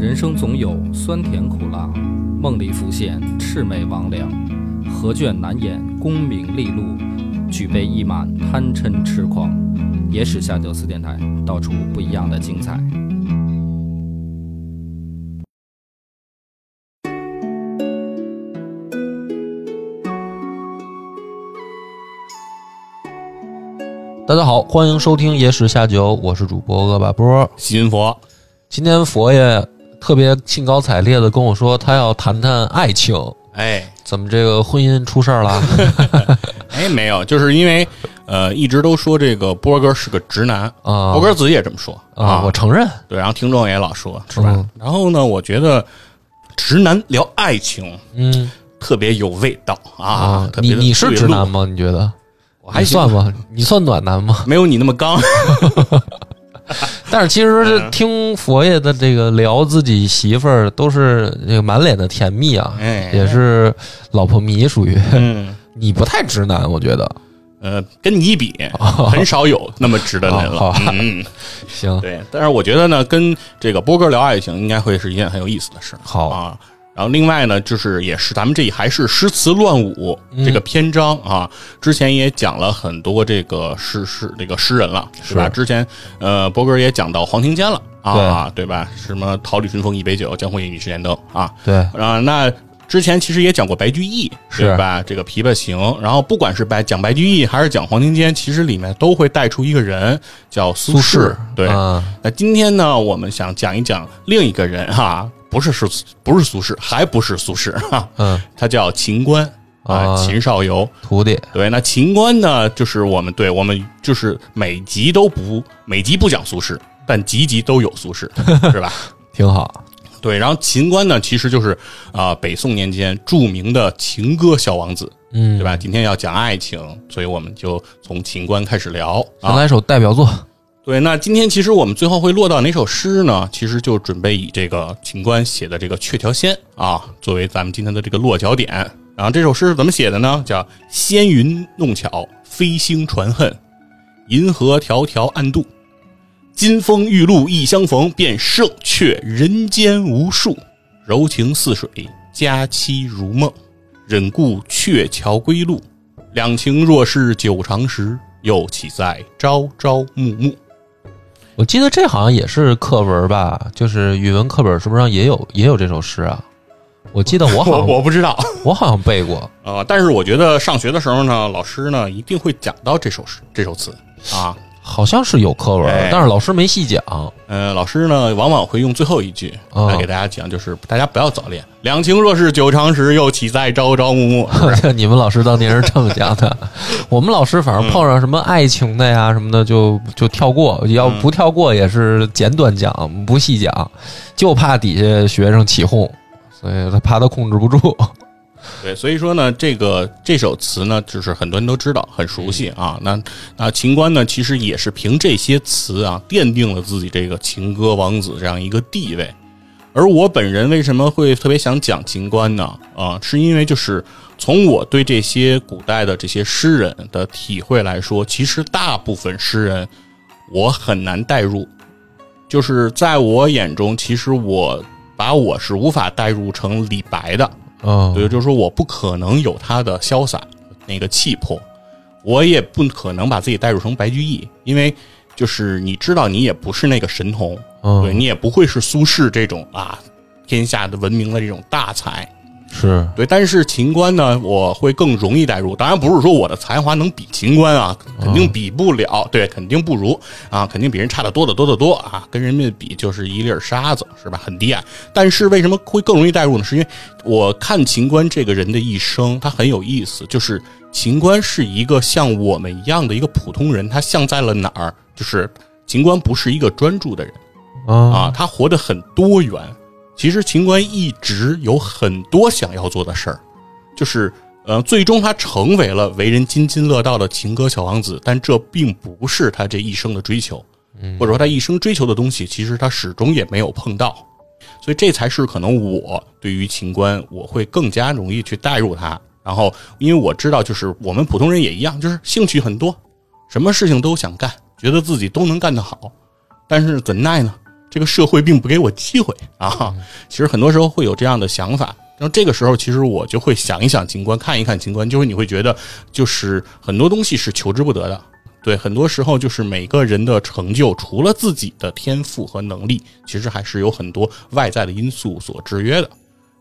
人生总有酸甜苦辣，梦里浮现魑魅魍魉，何卷难掩功名利禄，举杯一满贪嗔痴狂。野史下酒四电台，道出不一样的精彩。大家好，欢迎收听《野史下酒》，我是主播恶把波。新佛，今天佛爷特别兴高采烈的跟我说，他要谈谈爱情。哎怎么这个婚姻出事儿了？哎，没有，就是因为呃，一直都说这个波哥是个直男，啊波哥自己也这么说啊，我承认。对，然后听众也老说，是吧？嗯然后呢，我觉得直男聊爱情嗯特别有味道啊，你你是直男？吗？你觉得？我还你算吗？你算暖男吗？没有你那么刚。但是其实听佛爷的这个聊自己媳妇儿，都是这个满脸的甜蜜啊，哎，也是老婆迷，属于嗯 你不太直男，我觉得。呃，跟你比，很少有那么直的人了。嗯，行，对。但是我觉得呢，跟这个波哥聊爱情，应该会是一件很有意思的事。好啊。然后另外呢，就是也是咱们这还是诗词乱舞嗯。这个篇章啊，之前也讲了很多这个诗诗这个诗人了，是。吧？是之前呃，博哥也讲到黄庭坚了啊，对。吧？什么桃李春风一杯酒，江湖夜雨十年灯啊。对，啊，那。之前其实也讲过白居易，是。对吧？这个《琵琶行》，然后不管是白讲白居易还是讲黄庭坚，其实里面都会带出一个人叫苏苏轼。对，啊。那今天呢，我们想讲一讲另一个人哈、不是是，不是苏轼，还不是苏轼哈、嗯，他叫秦观啊，啊秦少游。徒弟对，那秦观呢，就是我们对我们就是每集都不每集不讲苏轼，但集集都有苏轼，是吧？挺好。对，然后秦观呢，其实就是啊、北宋年间著名的情歌小王子，嗯，对吧？今天要讲爱情，所以我们就从秦观开始聊啊。先来首代表作。对，那今天其实我们最后会落到哪首诗呢？其实就准备以这个秦观写的这个《鹊桥仙》啊，作为咱们今天的这个落脚点。然后这首诗是怎么写的呢？叫“仙云弄巧，飞星传恨，银河迢迢暗度。金风玉露一相逢，便胜却人间无数。柔情似水，佳期如梦。忍顾鹊桥归路，两情若是久长时，又岂在朝朝暮暮。”我记得这好像也是课文吧，就是语文课本是不是上也有也有这首诗啊？我记得我好像我不知道 我好像背过啊、但是我觉得上学的时候呢，老师呢一定会讲到这首诗这首词啊。好像是有课文哎，但是老师没细讲。呃，老师呢往往会用最后一句哦来给大家讲，就是大家不要早恋，两情若是久长时，又岂在朝朝暮暮。是不是你们老师当年是这么讲的，我们老师反正碰上什么爱情的呀什么的就就跳过，要不跳过也是简短讲，不细讲，就怕底下学生起哄，所以他怕他控制不住。对，所以说呢，这个这首词呢，就是很多人都知道，很熟悉啊。那那秦观呢，其实也是凭这些词啊，奠定了自己这个情歌王子这样一个地位。而我本人为什么会特别想讲秦观呢？啊，是因为就是从我对这些古代的这些诗人的体会来说，其实大部分诗人我很难代入，就是在我眼中，其实我把我是无法代入成李白的。嗯，对，就是说我不可能有他的潇洒那个气魄，我也不可能把自己代入成白居易，因为就是你知道，你也不是那个神童，嗯对你也不会是苏轼这种啊天下的闻名的这种大才，是对。但是秦观呢，我会更容易代入。当然不是说我的才华能比秦观啊，肯定比不了，对，肯定不如啊，肯定比人差的多的多的多啊，跟人家比就是一粒沙子，是吧？很低矮。但是为什么会更容易代入呢？是因为我看秦观这个人的一生，他很有意思，就是秦观是一个像我们一样的一个普通人，他像在了哪儿？就是秦观不是一个专注的人。啊啊，他活得很多元。其实秦观一直有很多想要做的事儿，就是呃，最终他成为了为人津津乐道的情歌小王子，但这并不是他这一生的追求，或者说他一生追求的东西，其实他始终也没有碰到。所以这才是可能我对于秦观，我会更加容易去带入他。然后，因为我知道，就是我们普通人也一样，就是兴趣很多，什么事情都想干，觉得自己都能干得好，但是怎奈呢？这个社会并不给我机会啊。其实很多时候会有这样的想法。然后这个时候，其实我就会想一想秦观，看一看秦观，就会你会觉得，就是很多东西是求之不得的。对，很多时候就是每个人的成就，除了自己的天赋和能力，其实还是有很多外在的因素所制约的。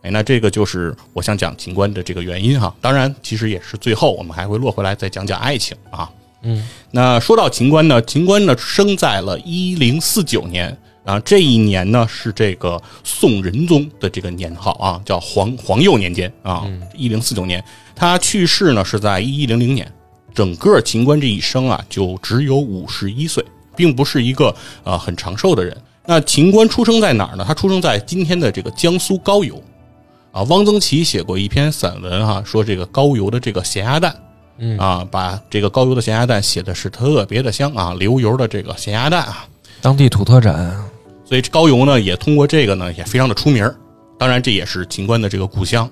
哎，那这个就是我想讲秦观的这个原因哈。当然，其实也是最后我们还会落回来再讲讲爱情啊。嗯，那说到秦观呢，秦观呢生在了一零四九年啊，这一年呢是这个宋仁宗的这个年号啊，叫皇皇佑年间啊，一零四九年。他去世呢是在一一零零年。整个秦观这一生啊，就只有五十一岁，并不是一个呃很长寿的人。那秦观出生在哪儿呢？他出生在今天的这个江苏高邮，啊，汪曾祺写过一篇散文哈，说这个高邮的这个咸鸭蛋，嗯啊，把这个高邮的咸鸭蛋写的是特别的香啊，流油的这个咸鸭蛋啊，当地土特产，所以高邮呢也通过这个呢也非常的出名当然这也是秦观的这个故乡。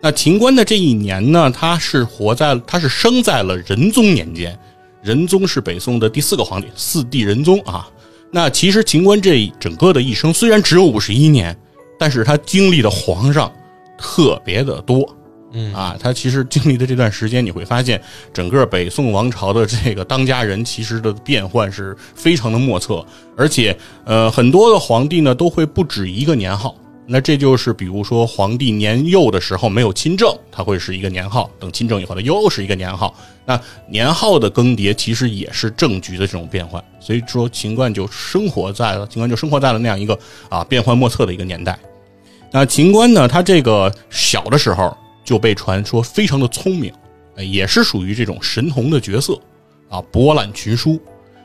那秦观的这一年呢，他是活在，他是生在了仁宗年间，仁宗是北宋的第四个皇帝，四帝仁宗啊。那其实秦观这整个的一生虽然只有五十一年，但是他经历的皇上特别的多，嗯啊，他其实经历的这段时间，你会发现整个北宋王朝的这个当家人其实的变换是非常的莫测，而且呃，很多的皇帝呢都会不止一个年号。那这就是比如说皇帝年幼的时候没有亲政，他会是一个年号；等亲政以后，他又是一个年号。那年号的更迭其实也是政局的这种变换。所以说，秦观就生活在了秦观就生活在了那样一个啊变幻莫测的一个年代。那秦观呢，他这个小的时候就被传说非常的聪明，也是属于这种神童的角色啊，博览群书，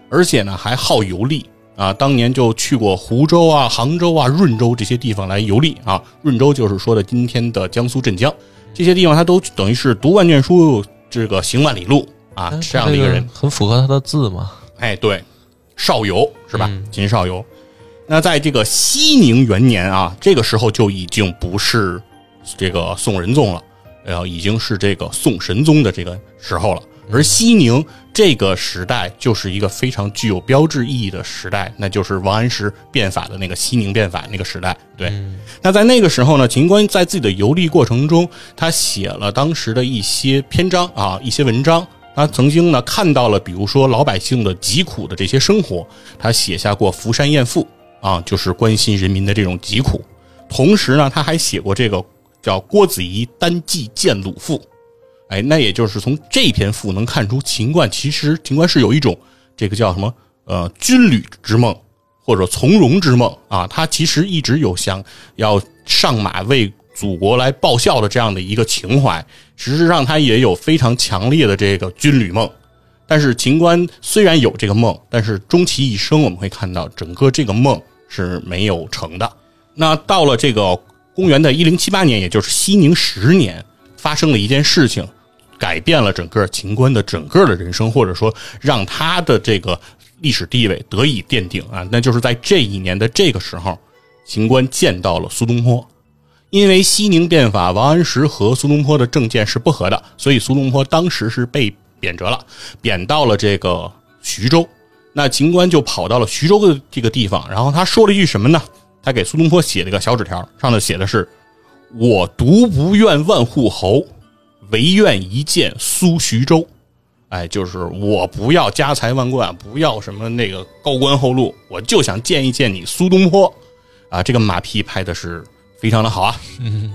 而且呢还好游历。啊，当年就去过湖州啊、杭州啊、润州这些地方来游历啊。润州就是说的今天的江苏镇江，这些地方他都等于是读万卷书，这个行万里路啊，这样的一个人，很符合他的字嘛。哎，对，少游是吧？秦少游。那在这个熙宁元年啊，这个时候就已经不是这个宋仁宗了，然后已经是这个宋神宗的这个时候了。而西宁这个时代就是一个非常具有标志意义的时代，那就是王安石变法的那个西宁变法那个时代。对，那在那个时候呢，秦观在自己的游历过程中，他写了当时的一些篇章啊，一些文章。他曾经呢看到了，比如说老百姓的疾苦的这些生活，他写下过《福山艳赋》啊，就是关心人民的这种疾苦。同时呢，他还写过这个叫《郭子仪单骑见鲁父》。哎，那也就是从这篇赋能看出，秦观其实秦观是有一种这个叫什么呃军旅之梦或者从容之梦啊，他其实一直有想要上马为祖国来报效的这样的一个情怀。事实上，他也有非常强烈的这个军旅梦。但是秦观虽然有这个梦，但是终其一生，我们会看到整个这个梦是没有成的。那到了这个公元的一零七八年，也就是熙宁十年，发生了一件事情。改变了整个秦观的整个的人生，或者说让他的这个历史地位得以奠定啊，那就是在这一年的这个时候，秦观见到了苏东坡。因为熙宁变法，王安石和苏东坡的政见是不合的，所以苏东坡当时是被贬谪了，贬到了这个徐州。那秦观就跑到了徐州的这个地方，然后他说了一句什么呢？他给苏东坡写了个小纸条，上头写的是：“我独不愿万户侯。”唯愿一见苏徐州，哎，就是我不要家财万贯，不要什么那个高官厚禄，我就想见一见你苏东坡，啊，这个马屁拍的是非常的好啊，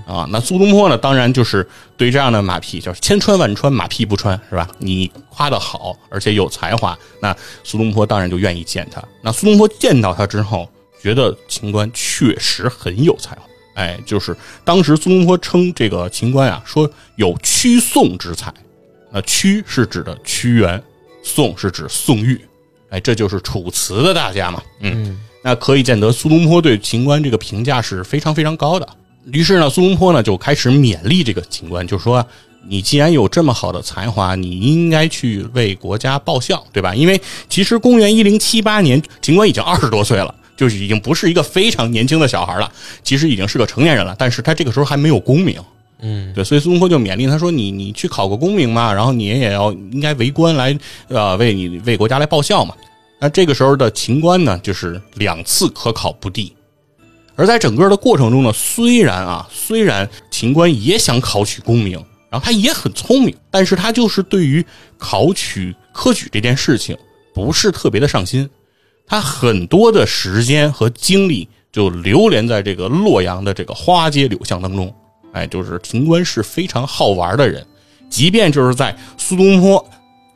啊，那苏东坡呢，当然就是对这样的马屁，就是千穿万穿，马屁不穿，是吧？你夸的好，而且有才华，那苏东坡当然就愿意见他。那苏东坡见到他之后，觉得秦观确实很有才华。哎，就是当时苏东坡称这个秦观啊，说有屈宋之才。那屈是指的屈原，宋是指宋玉。哎，这就是楚辞的大家嘛。嗯，那可以见得苏东坡对秦观这个评价是非常非常高的。于是呢，苏东坡呢就开始勉励这个秦观，就说：“你既然有这么好的才华，你应该去为国家报效，对吧？因为其实公元一零七八年，秦观已经二十多岁了。”就是已经不是一个非常年轻的小孩了，其实已经是个成年人了，但是他这个时候还没有功名，嗯，对，所以苏东坡就勉励他说：“你你去考个功名嘛，然后你也要应该为官来，呃，为你为国家来报效嘛。”那这个时候的秦观呢，就是两次科考不第。而在整个的过程中呢，虽然啊，虽然秦观也想考取功名，然后他也很聪明，但是他就是对于考取科举这件事情不是特别的上心，他很多的时间和精力就流连在这个洛阳的这个花街柳巷当中。哎，就是秦观是非常好玩的人，即便就是在苏东坡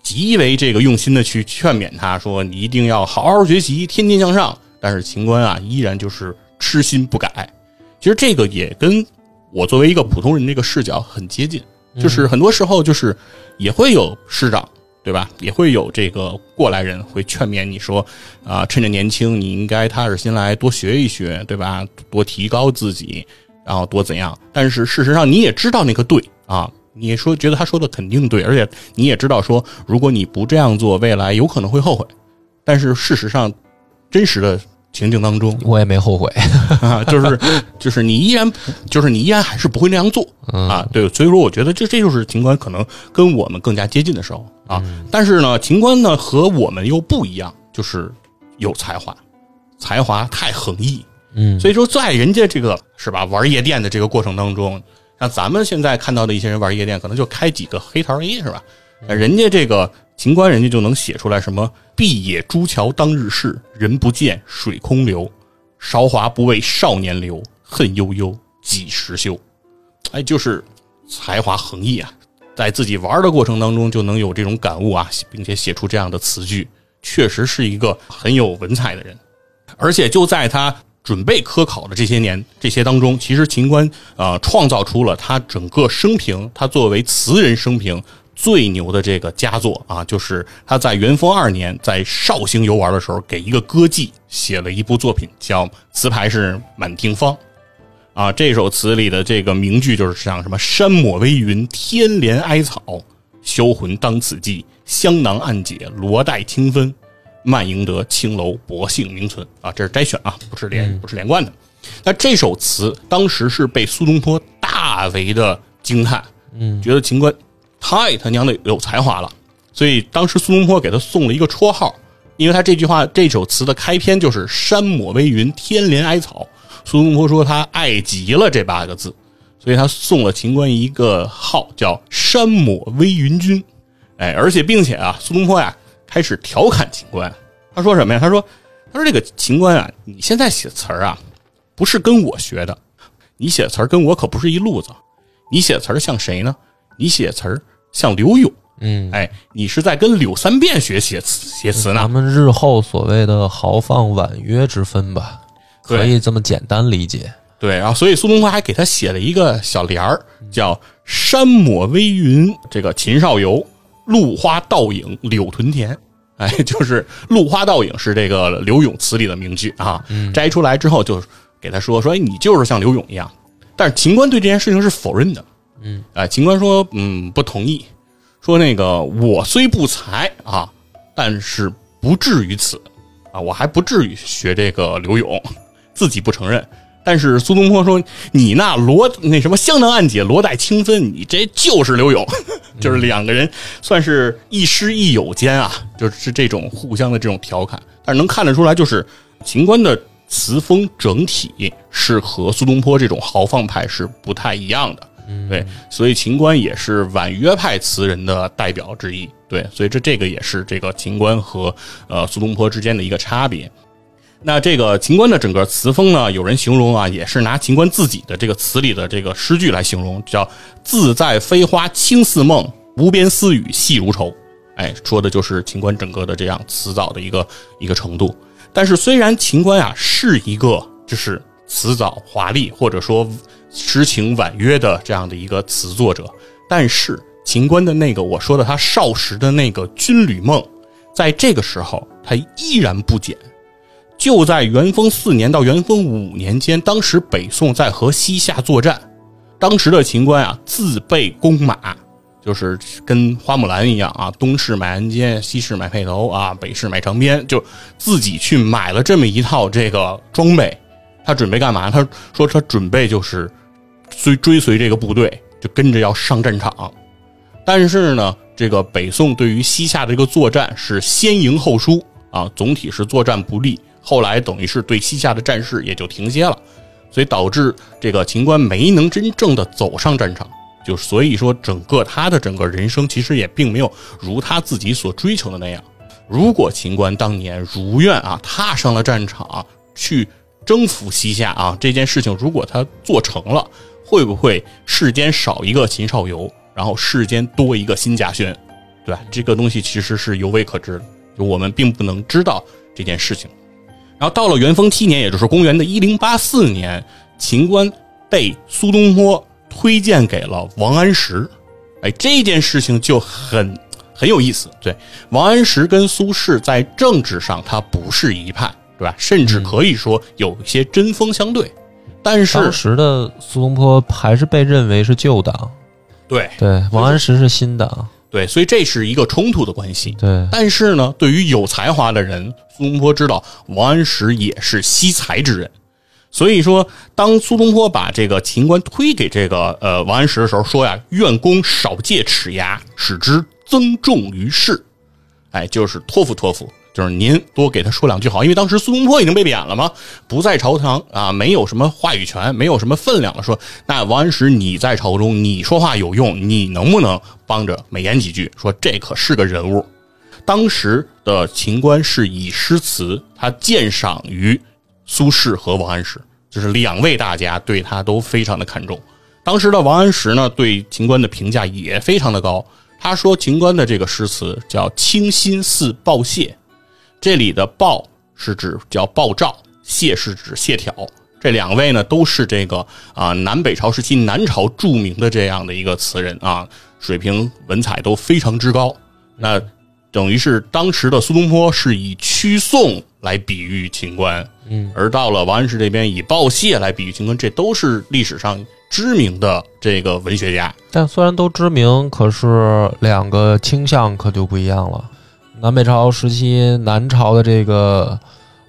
极为这个用心的去劝勉他说你一定要好好学习，天天向上，但是秦观啊依然就是痴心不改。其实这个也跟我作为一个普通人这个视角很接近，就是很多时候就是也会有师长。对吧？也会有这个过来人会劝勉你说，啊，趁着年轻，你应该踏实心来，多学一学，对吧？多提高自己，然后多怎样？但是事实上，你也知道那个对啊，你说觉得他说的肯定对，而且你也知道说，如果你不这样做，未来有可能会后悔。但是事实上，真实的情境当中，我也没后悔 啊，就是就是你依然就是你依然还是不会那样做啊。对，所以说我觉得这这就是秦观可能跟我们更加接近的时候。啊，但是呢，秦观呢和我们又不一样，就是有才华，才华太横溢，嗯，所以说在人家这个是吧玩夜店的这个过程当中，像咱们现在看到的一些人玩夜店，可能就开几个黑桃 A 是吧？人家这个秦观，人家就能写出来什么“碧野朱桥当日事，人不见水空流，韶华不为少年留，恨悠悠几时休”，哎，就是才华横溢啊。在自己玩的过程当中，就能有这种感悟啊，并且写出这样的词句，确实是一个很有文采的人。而且就在他准备科考的这些年这些当中，其实秦观啊创造出了他整个生平，他作为词人生平最牛的这个佳作啊，就是他在元丰二年在绍兴游玩的时候，给一个歌妓写了一部作品，叫词牌是《满庭芳》。啊，这首词里的这个名句就是像什么“山抹微云，天连哀草，销魂当此际，香囊暗解，罗带清分，慢赢得青楼薄幸名存。”啊，这是摘选啊，不是连不是连贯的。那这首词当时是被苏东坡大为的惊叹，嗯，觉得秦观太他娘的有才华了，所以当时苏东坡给他送了一个绰号，因为他这句话这首词的开篇就是“山抹微云，天连矮草”。苏东坡说他爱极了这八个字，所以他送了秦观一个号叫“山抹微云君”。哎，而且并且啊，苏东坡呀开始调侃秦观。他说什么呀？他说：“他说这个秦观啊，你现在写词儿啊，不是跟我学的，你写词儿跟我可不是一路子。你写词儿像谁呢？你写词儿像柳永。嗯，哎，你是在跟柳三变学写词写词呢？咱们日后所谓的豪放婉约之分吧。”可以这么简单理解，对，然后所以苏东坡还给他写了一个小联儿，叫“山抹微云，这个秦少游，露花倒影柳屯田”。哎，就是“露花倒影”是这个柳永词里的名句啊。摘出来之后，就给他说说，哎，你就是像柳永一样。但是秦观对这件事情是否认的。嗯，哎，秦观说，嗯，不同意，说那个我虽不才啊，但是不至于此啊，我还不至于学这个柳永。自己不承认，但是苏东坡说：“你那罗那什么香囊暗解，罗带清分，你这就是刘永，就是两个人算是亦师亦友间啊，就是这种互相的这种调侃。但是能看得出来，就是秦观的词风整体是和苏东坡这种豪放派是不太一样的。对，所以秦观也是婉约派词人的代表之一。对，所以这这个也是这个秦观和呃苏东坡之间的一个差别。”那这个秦观的整个词风呢，有人形容啊，也是拿秦观自己的这个词里的这个诗句来形容，叫“自在飞花轻似梦，无边丝雨细如愁”。哎，说的就是秦观整个的这样词藻的一个一个程度。但是虽然秦观啊是一个就是词藻华丽或者说诗情婉约的这样的一个词作者，但是秦观的那个我说的他少时的那个军旅梦，在这个时候他依然不减。就在元丰四年到元丰五年间，当时北宋在和西夏作战，当时的秦观啊自备弓马，就是跟花木兰一样啊，东市买鞍鞯，西市买辔头啊，北市买长鞭，就自己去买了这么一套这个装备。他准备干嘛？他说他准备就是追追随这个部队，就跟着要上战场。但是呢，这个北宋对于西夏的这个作战是先赢后输。啊，总体是作战不利。后来等于是对西夏的战事也就停歇了，所以导致这个秦观没能真正的走上战场。就所以说，整个他的整个人生其实也并没有如他自己所追求的那样。如果秦观当年如愿啊踏上了战场去征服西夏啊，这件事情如果他做成了，会不会世间少一个秦少游，然后世间多一个辛稼轩，对吧？这个东西其实是犹未可知的，就我们并不能知道这件事情。然后到了元丰七年，也就是公元的一零八四年，秦观被苏东坡推荐给了王安石。哎，这件事情就很很有意思。对，王安石跟苏轼在政治上他不是一派，对吧？甚至可以说有一些针锋相对。但是当时的苏东坡还是被认为是旧党，对对，王安石是新党，对，所以这是一个冲突的关系。对，但是呢，对于有才华的人，苏东坡知道王安石也是惜才之人，所以说，当苏东坡把这个秦观推给这个呃王安石的时候，说呀：“愿公少借齿牙，使之增重于世。”哎，就是托付托付，就是您多给他说两句好，因为当时苏东坡已经被贬了嘛，不在朝堂啊，没有什么话语权，没有什么分量了。说那王安石你在朝中，你说话有用，你能不能帮着美言几句？说这可是个人物。当时的秦观是以诗词，他鉴赏于苏轼和王安石，就是两位大家对他都非常的看重。当时的王安石呢，对秦观的评价也非常的高。他说秦观的这个诗词叫“清新似鲍谢”，这里的“鲍”是指叫鲍照，“谢”是指蟹条。这两位呢，都是这个啊南北朝时期南朝著名的这样的一个词人啊，水平文采都非常之高。那等于是当时的苏东坡是以屈颂来比喻秦观，嗯，而到了王安石这边以鲍谢来比喻秦观，这都是历史上知名的这个文学家。但虽然都知名，可是两个倾向可就不一样了。南北朝时期，南朝的这个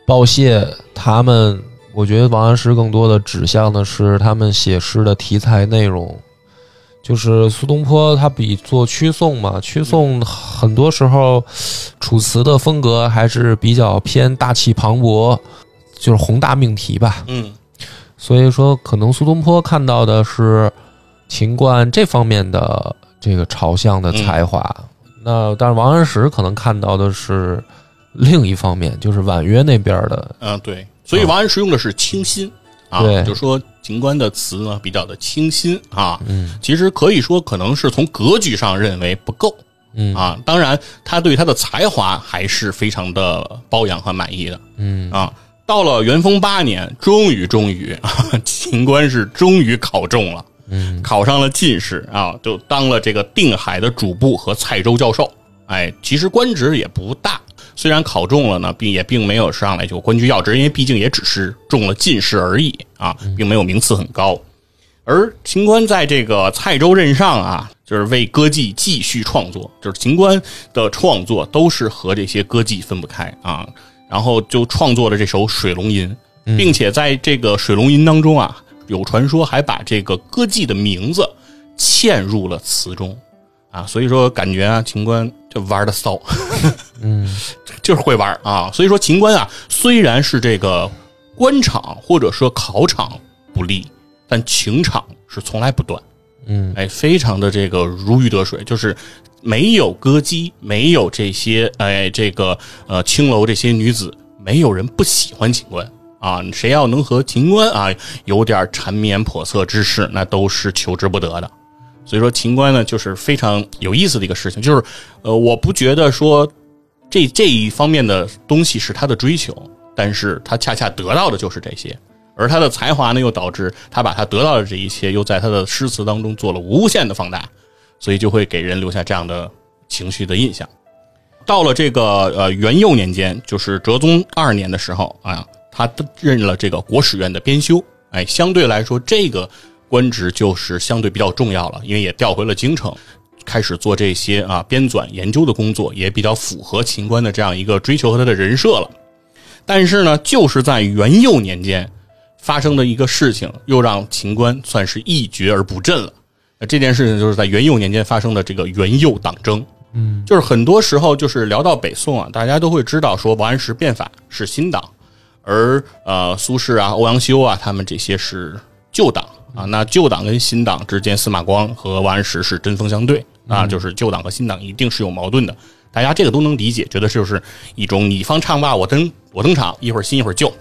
鲍谢，他们我觉得王安石更多的指向的是他们写诗的题材内容。就是苏东坡，他比作曲颂嘛，曲颂很多时候楚辞的风格还是比较偏大气磅礴，就是宏大命题吧。嗯，所以说，可能苏东坡看到的是秦观这方面的这个朝向的才华，那但是王安石可能看到的是另一方面，就是婉约那边的。嗯，对，所以王安石用的是清新啊，对就说秦观的词呢比较的清新啊，嗯其实可以说可能是从格局上认为不够嗯啊，当然他对他的才华还是非常的包养和满意的嗯啊。到了元丰八年，终于终于啊，秦观是终于考中了。嗯考上了进士啊，就当了这个定海的主簿和蔡州教授。哎，其实官职也不大，虽然考中了呢，并也并没有上来就官居要职，因为毕竟也只是中了进士而已啊，并没有名次很高。而秦观在这个蔡州任上啊，就是为歌妓继续创作，就是秦观的创作都是和这些歌妓分不开啊。然后就创作了这首《水龙吟》，并且在这个《水龙吟》当中啊，有传说还把这个歌妓的名字嵌入了词中啊，所以说感觉啊，秦观就玩的骚，嗯 就是会玩啊。所以说秦观啊，虽然是这个官场或者说考场不利，但情场是从来不断。嗯哎，非常的这个如鱼得水，就是没有歌姬，没有这些哎这个呃青楼这些女子，没有人不喜欢秦观啊。谁要能和秦观啊有点缠绵叵测之事，那都是求之不得的。所以说秦观呢，就是非常有意思的一个事情，就是呃，我不觉得说这这一方面的东西是他的追求，但是他恰恰得到的就是这些。而他的才华呢，又导致他把他得到的这一切，又在他的诗词当中做了无限的放大，所以就会给人留下这样的情绪的印象。到了这个呃元佑年间，就是哲宗二年的时候啊，他任了这个国史院的编修，哎，相对来说这个官职就是相对比较重要了，因为也调回了京城，开始做这些啊编纂研究的工作，也比较符合秦观的这样一个追求和他的人设了。但是呢，就是在元佑年间。发生的一个事情，又让秦观算是一蹶而不振了。那这件事情就是在元佑年间发生的这个元佑党争嗯就是很多时候，就是聊到北宋啊，大家都会知道说王安石变法是新党，而呃苏轼啊、欧阳修啊，他们这些是旧党啊。那旧党跟新党之间，司马光和王安石是针锋相对啊，就是旧党和新党一定是有矛盾的。大家这个都能理解，觉得就是一种你方唱罢我登我登场，一会儿新一会儿旧。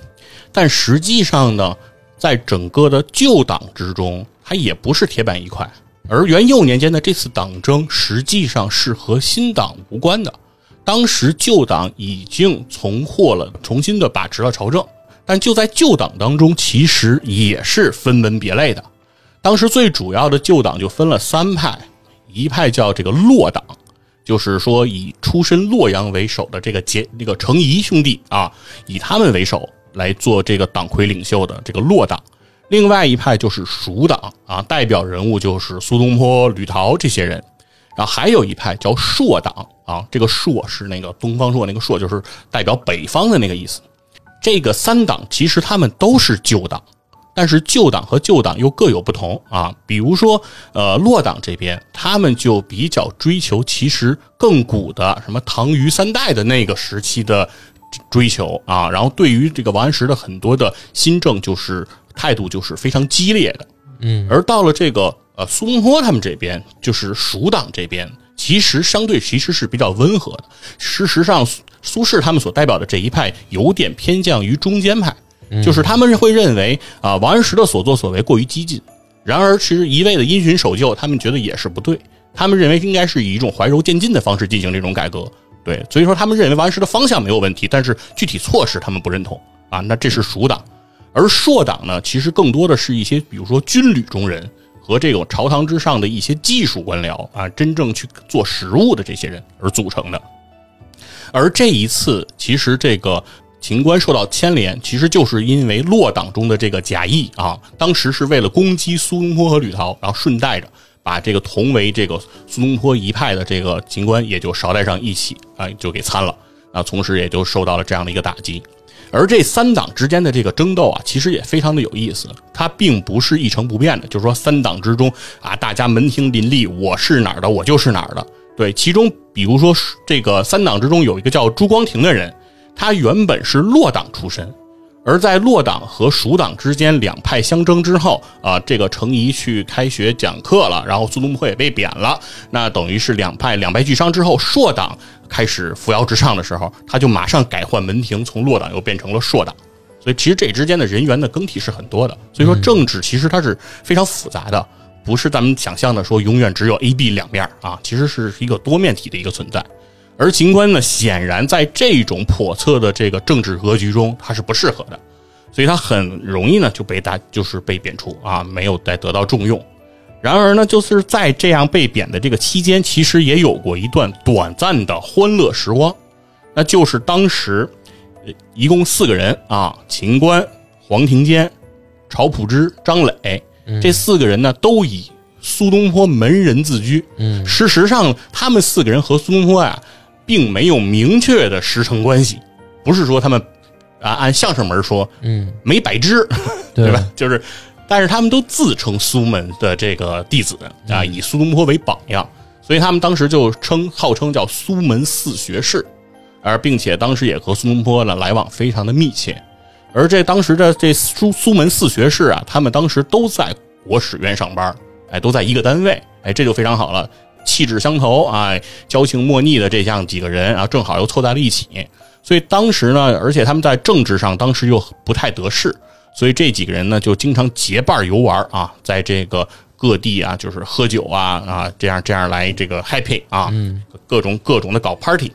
但实际上呢，在整个的旧党之中，它也不是铁板一块。而元佑年间的这次党争，实际上是和新党无关的。当时旧党已经重获了，重新的把持了朝政，但就在旧党当中，其实也是分门别类的。当时最主要的旧党就分了三派，一派叫这个洛党，就是说以出身洛阳为首的这个结那个程颐兄弟啊，以他们为首来做这个党魁领袖的这个洛党。另外一派就是蜀党啊，代表人物就是苏东坡、吕陶这些人。然后还有一派叫朔党啊，这个朔是那个东方朔那个朔，就是代表北方的那个意思。这个三党其实他们都是旧党，但是旧党和旧党又各有不同啊。比如说，呃，洛党这边他们就比较追求其实更古的什么唐虞三代的那个时期的追求啊，然后对于这个王安石的很多的新政就是态度就是非常激烈的。嗯而到了这个呃苏东坡他们这边，就是蜀党这边，其实相对其实是比较温和的。事实上，苏苏轼他们所代表的这一派有点偏向于中间派，就是他们会认为啊、王安石的所作所为过于激进。然而，其实一味的因循守旧，他们觉得也是不对。他们认为应该是以一种怀柔渐进的方式进行这种改革。对，所以说他们认为王安石的方向没有问题，但是具体措施他们不认同啊。那这是蜀党。而朔党呢，其实更多的是一些，比如说军旅中人和这种朝堂之上的一些技术官僚啊，真正去做实务的这些人而组成的。而这一次，其实这个秦观受到牵连，其实就是因为落党中的这个贾谊啊，当时是为了攻击苏东坡和吕陶，然后顺带着把这个同为这个苏东坡一派的这个秦观也就捎带上一起啊，就给参了啊，同时也就受到了这样的一个打击。而这三党之间的这个争斗啊，其实也非常的有意思，它并不是一成不变的，就是说三党之中啊，大家门庭林立，我是哪儿的，我就是哪儿的。对，其中比如说这个三党之中有一个叫朱光庭的人，他原本是洛党出身，而在洛党和蜀党之间两派相争之后啊，这个程颐去开学讲课了，然后苏东坡也被贬了，那等于是两派两败俱伤之后，朔党开始扶摇直上的时候，他就马上改换门庭，从落党又变成了硕党。所以其实这之间的人员的更替是很多的，所以说政治其实它是非常复杂的，不是咱们想象的说永远只有 A、B 两面啊，其实是一个多面体的一个存在。而秦观呢，显然在这种叵测的这个政治格局中，他是不适合的，所以他很容易呢就被大就是被贬除啊，没有再得到重用。然而呢，就是在这样被贬的这个期间，其实也有过一段短暂的欢乐时光，那就是当时呃一共四个人啊，秦观、黄庭坚、晁普之、张磊这四个人呢，都以苏东坡门人自居。嗯事实上，他们四个人和苏东坡啊，并没有明确的师承关系，不是说他们啊按相声门说嗯，没摆支，对 对吧？就是，但是他们都自称苏门的这个弟子啊，以苏东坡为榜样，所以他们当时就称号称叫苏门四学士，而并且当时也和苏东坡呢来往非常的密切。而这当时的这苏苏门四学士啊，他们当时都在国史院上班，哎，都在一个单位，哎，这就非常好了，气质相投，哎，交情莫逆的这样几个人啊，正好又凑在了一起。所以当时呢，而且他们在政治上当时又不太得势，所以这几个人呢就经常结伴游玩啊，在这个各地啊，就是喝酒啊啊，这样这样来这个 happy 啊，各种各种的搞 party。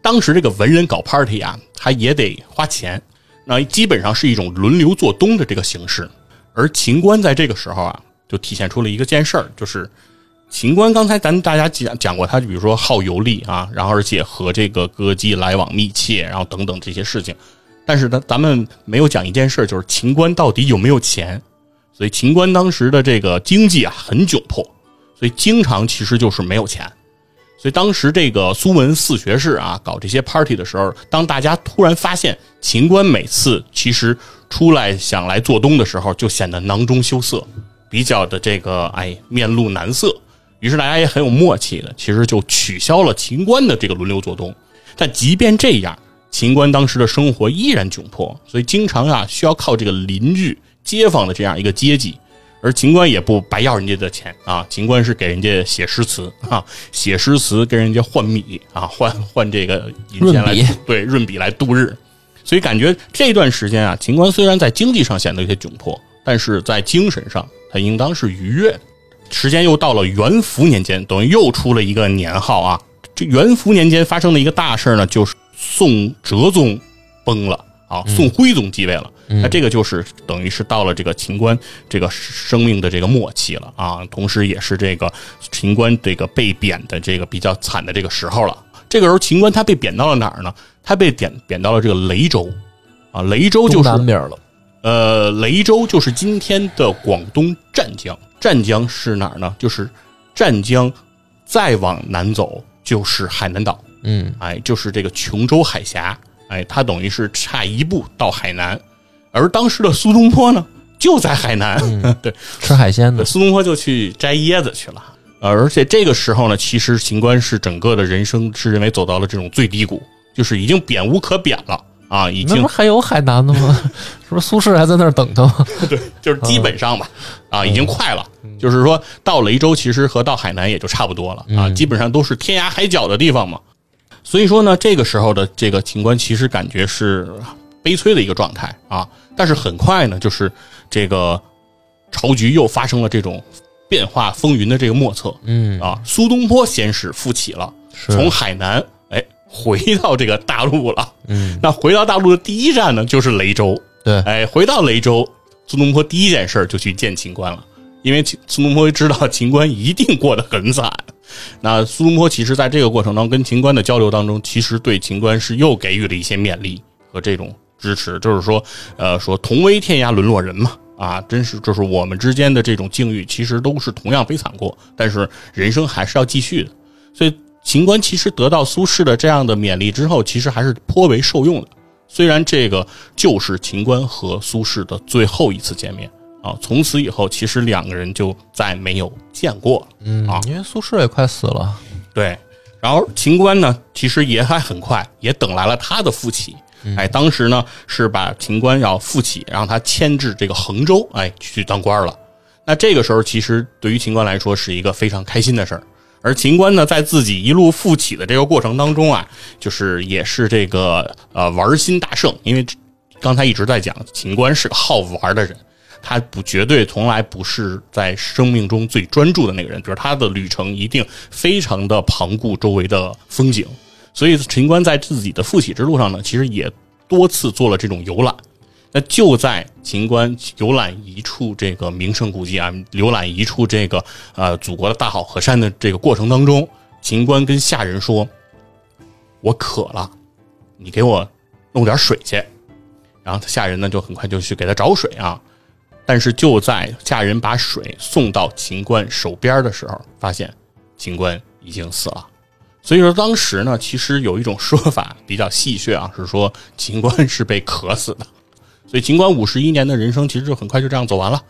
当时这个文人搞 party 啊，他也得花钱，那基本上是一种轮流做东的这个形式。而秦观在这个时候啊，就体现出了一个件事儿，就是秦观刚才咱大家讲讲过，他比如说好游历啊，然后而且和这个歌姬来往密切，然后等等这些事情。但是呢，咱们没有讲一件事，就是秦观到底有没有钱。所以秦观当时的这个经济啊很窘迫，所以经常其实就是没有钱。所以当时这个苏门四学士啊搞这些 party 的时候，当大家突然发现秦观每次其实出来想来做东的时候，就显得囊中羞涩，比较的这个哎面露难色。于是大家也很有默契的，其实就取消了秦观的这个轮流做东。但即便这样，秦观当时的生活依然窘迫，所以经常啊需要靠这个邻居、街坊的这样一个接济。而秦观也不白要人家的钱啊，秦观是给人家写诗词啊，写诗词跟人家换米啊，换换这个银钱来润对润笔来度日。所以感觉这段时间啊，秦观虽然在经济上显得有些窘迫，但是在精神上他应当是愉悦的。时间又到了元符年间，等于又出了一个年号啊。这元符年间发生的一个大事呢，就是宋哲宗崩了啊，宋徽宗继位了。那这个就是等于是到了这个秦观这个生命的这个末期了啊，同时也是这个秦观这个被贬的这个比较惨的这个时候了。这个时候，秦观他被贬到了哪儿呢？他被贬贬到了这个雷州啊，雷州就是南边了。呃，雷州就是今天的广东湛江。湛江是哪儿呢？就是湛江，再往南走就是海南岛，嗯，哎，就是这个琼州海峡，哎，它等于是差一步到海南。而当时的苏东坡呢，就在海南，对，吃海鲜的。苏东坡就去摘椰子去了。呃而且这个时候呢，其实秦观是整个的人生是认为走到了这种最低谷，就是已经贬无可贬了啊，已经还有海南的吗？是不是苏轼还在那儿等他吗？对就是基本上吧，啊，已经快了。就是说到雷州，其实和到海南也就差不多了啊，基本上都是天涯海角的地方嘛。所以说呢，这个时候的这个秦观其实感觉是悲催的一个状态啊。但是很快呢，就是这个朝局又发生了这种变化风云的这个莫测，嗯啊，苏东坡先是复起了，是从海南哎回到这个大陆了。嗯，那回到大陆的第一站呢，就是雷州。对，哎，回到雷州，苏东坡第一件事就去见秦观了，因为苏东坡知道秦观一定过得很惨。那苏东坡其实在这个过程当中跟秦观的交流当中，其实对秦观是又给予了一些勉励和这种支持，就是说，呃，说同为天涯沦落人嘛，啊，真是就是我们之间的这种境遇，其实都是同样悲惨过，但是人生还是要继续的。所以秦观其实得到苏轼的这样的勉励之后，其实还是颇为受用的。虽然这个就是秦观和苏轼的最后一次见面啊，从此以后其实两个人就再没有见过了。嗯啊，因为苏轼也快死了。对，然后秦观呢，其实也还很快，也等来了他的复起。哎，当时呢是把秦观要复起，让他迁至这个衡州，哎，去当官了。那这个时候，其实对于秦观来说是一个非常开心的事儿。而秦观呢，在自己一路复起的这个过程当中啊，就是也是这个呃玩心大盛，因为刚才一直在讲秦观是个好玩的人，他不绝对从来不是在生命中最专注的那个人，比如他的旅程一定非常的旁顾周围的风景，所以秦观在自己的复起之路上呢，其实也多次做了这种游览。那就在秦观游览一处这个名胜古迹啊，游览一处这个呃祖国的大好河山的这个过程当中，秦观跟下人说：“我渴了，你给我弄点水去。”然后他下人呢就很快就去给他找水啊。但是就在下人把水送到秦观手边的时候，发现秦观已经死了。所以说当时呢，其实有一种说法比较戏谑啊，是说秦观是被渴死的。所以秦观五十一年的人生其实就很快就这样走完了，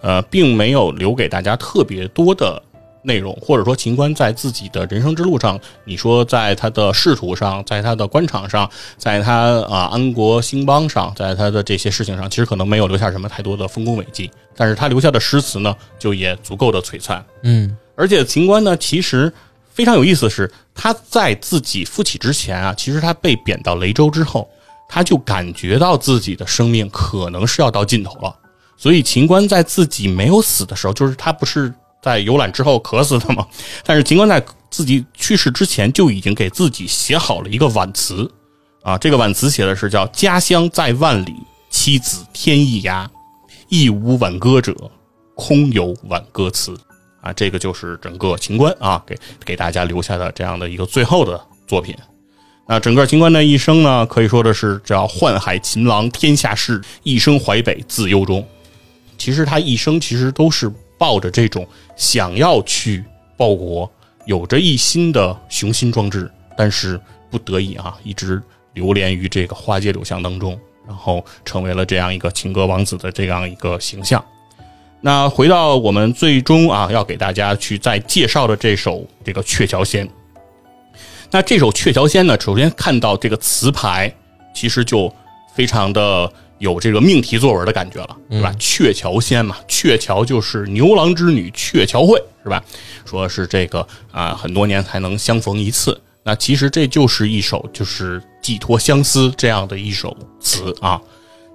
呃，并没有留给大家特别多的内容，或者说秦观在自己的人生之路上，你说在他的仕途上，在他的官场上，在他啊安国兴邦上，在他的这些事情上，其实可能没有留下什么太多的丰功伟绩，但是他留下的诗词呢，就也足够的璀璨。嗯而且秦观呢，其实非常有意思的是，他在自己复起之前啊，其实他被贬到雷州之后，他就感觉到自己的生命可能是要到尽头了。所以秦观在自己没有死的时候，就是他不是在游览之后渴死的嘛？但是秦观在自己去世之前就已经给自己写好了一个挽词啊，这个挽词写的是叫“家乡在万里，妻子天一涯，亦无挽歌者，空有挽歌词”。啊，这个就是整个秦观啊，给给大家留下的这样的一个最后的作品。那整个秦观的一生呢，可以说的是叫宦海秦郎天下事，一生淮北自忧中。其实他一生其实都是抱着这种想要去报国，有着一心的雄心壮志，但是不得已啊，一直流连于这个花街柳巷当中，然后成为了这样一个情歌王子的这样一个形象。那回到我们最终啊，要给大家去再介绍的这首这个《鹊桥仙》。那这首《鹊桥仙》呢，首先看到这个词牌，其实就非常的有这个命题作文的感觉了，是吧？鹊桥仙嘛，鹊桥就是牛郎织女鹊桥会，是吧？说是这个啊，很多年才能相逢一次。那其实这就是一首就是寄托相思这样的一首词啊。